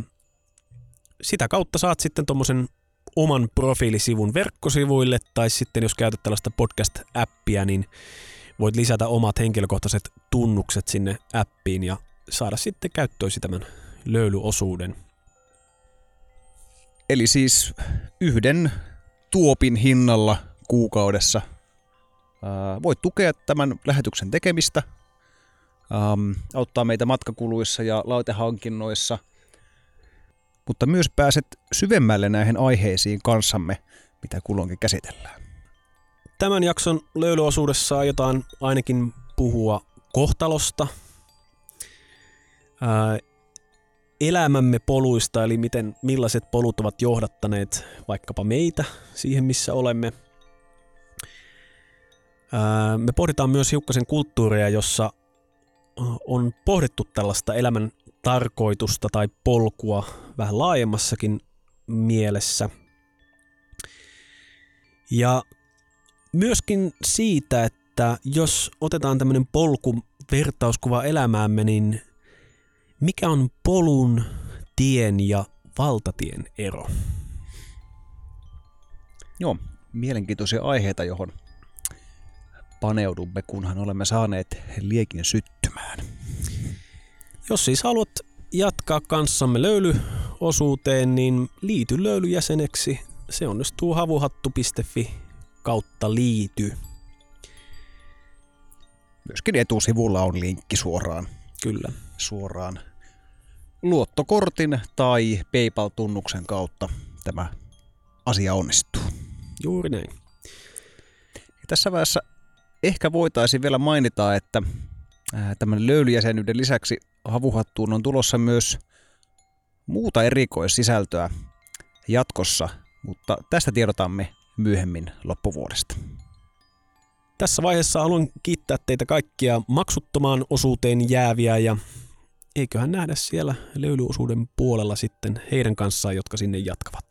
sitä kautta saat sitten tuommoisen oman profiilisivun verkkosivuille tai sitten jos käytät tällaista podcast-appia, niin voit lisätä omat henkilökohtaiset tunnukset sinne appiin ja saada sitten käyttöösi tämän löylyosuuden. Eli siis yhden tuopin hinnalla kuukaudessa. Voit tukea tämän lähetyksen tekemistä, auttaa meitä matkakuluissa ja laitehankinnoissa, mutta myös pääset syvemmälle näihin aiheisiin kanssamme, mitä kulloinkin käsitellään. Tämän jakson löylyosuudessa aiotaan ainakin puhua kohtalosta, elämämme poluista, eli miten, millaiset polut ovat johdattaneet vaikkapa meitä siihen, missä olemme. Me pohditaan myös hiukkasen kulttuuria, jossa on pohdittu tällaista elämän tarkoitusta tai polkua vähän laajemmassakin mielessä. Ja myöskin siitä, että jos otetaan tämmöinen polku vertauskuva elämäämme, niin mikä on polun, tien ja valtatien ero? Joo, mielenkiintoisia aiheita, johon paneudumme, kunhan olemme saaneet liekin syttymään. Jos siis haluat jatkaa kanssamme löylyosuuteen, niin liity löylyjäseneksi. Se onnistuu havuhattu.fi kautta liity. Myöskin etusivulla on linkki suoraan, Kyllä. suoraan luottokortin tai PayPal-tunnuksen kautta tämä asia onnistuu. Juuri näin. Ja tässä vaiheessa ehkä voitaisiin vielä mainita, että tämän löylyjäsenyyden lisäksi havuhattuun on tulossa myös muuta erikoissisältöä jatkossa, mutta tästä tiedotamme myöhemmin loppuvuodesta. Tässä vaiheessa haluan kiittää teitä kaikkia maksuttomaan osuuteen jääviä ja eiköhän nähdä siellä löylyosuuden puolella sitten heidän kanssaan, jotka sinne jatkavat.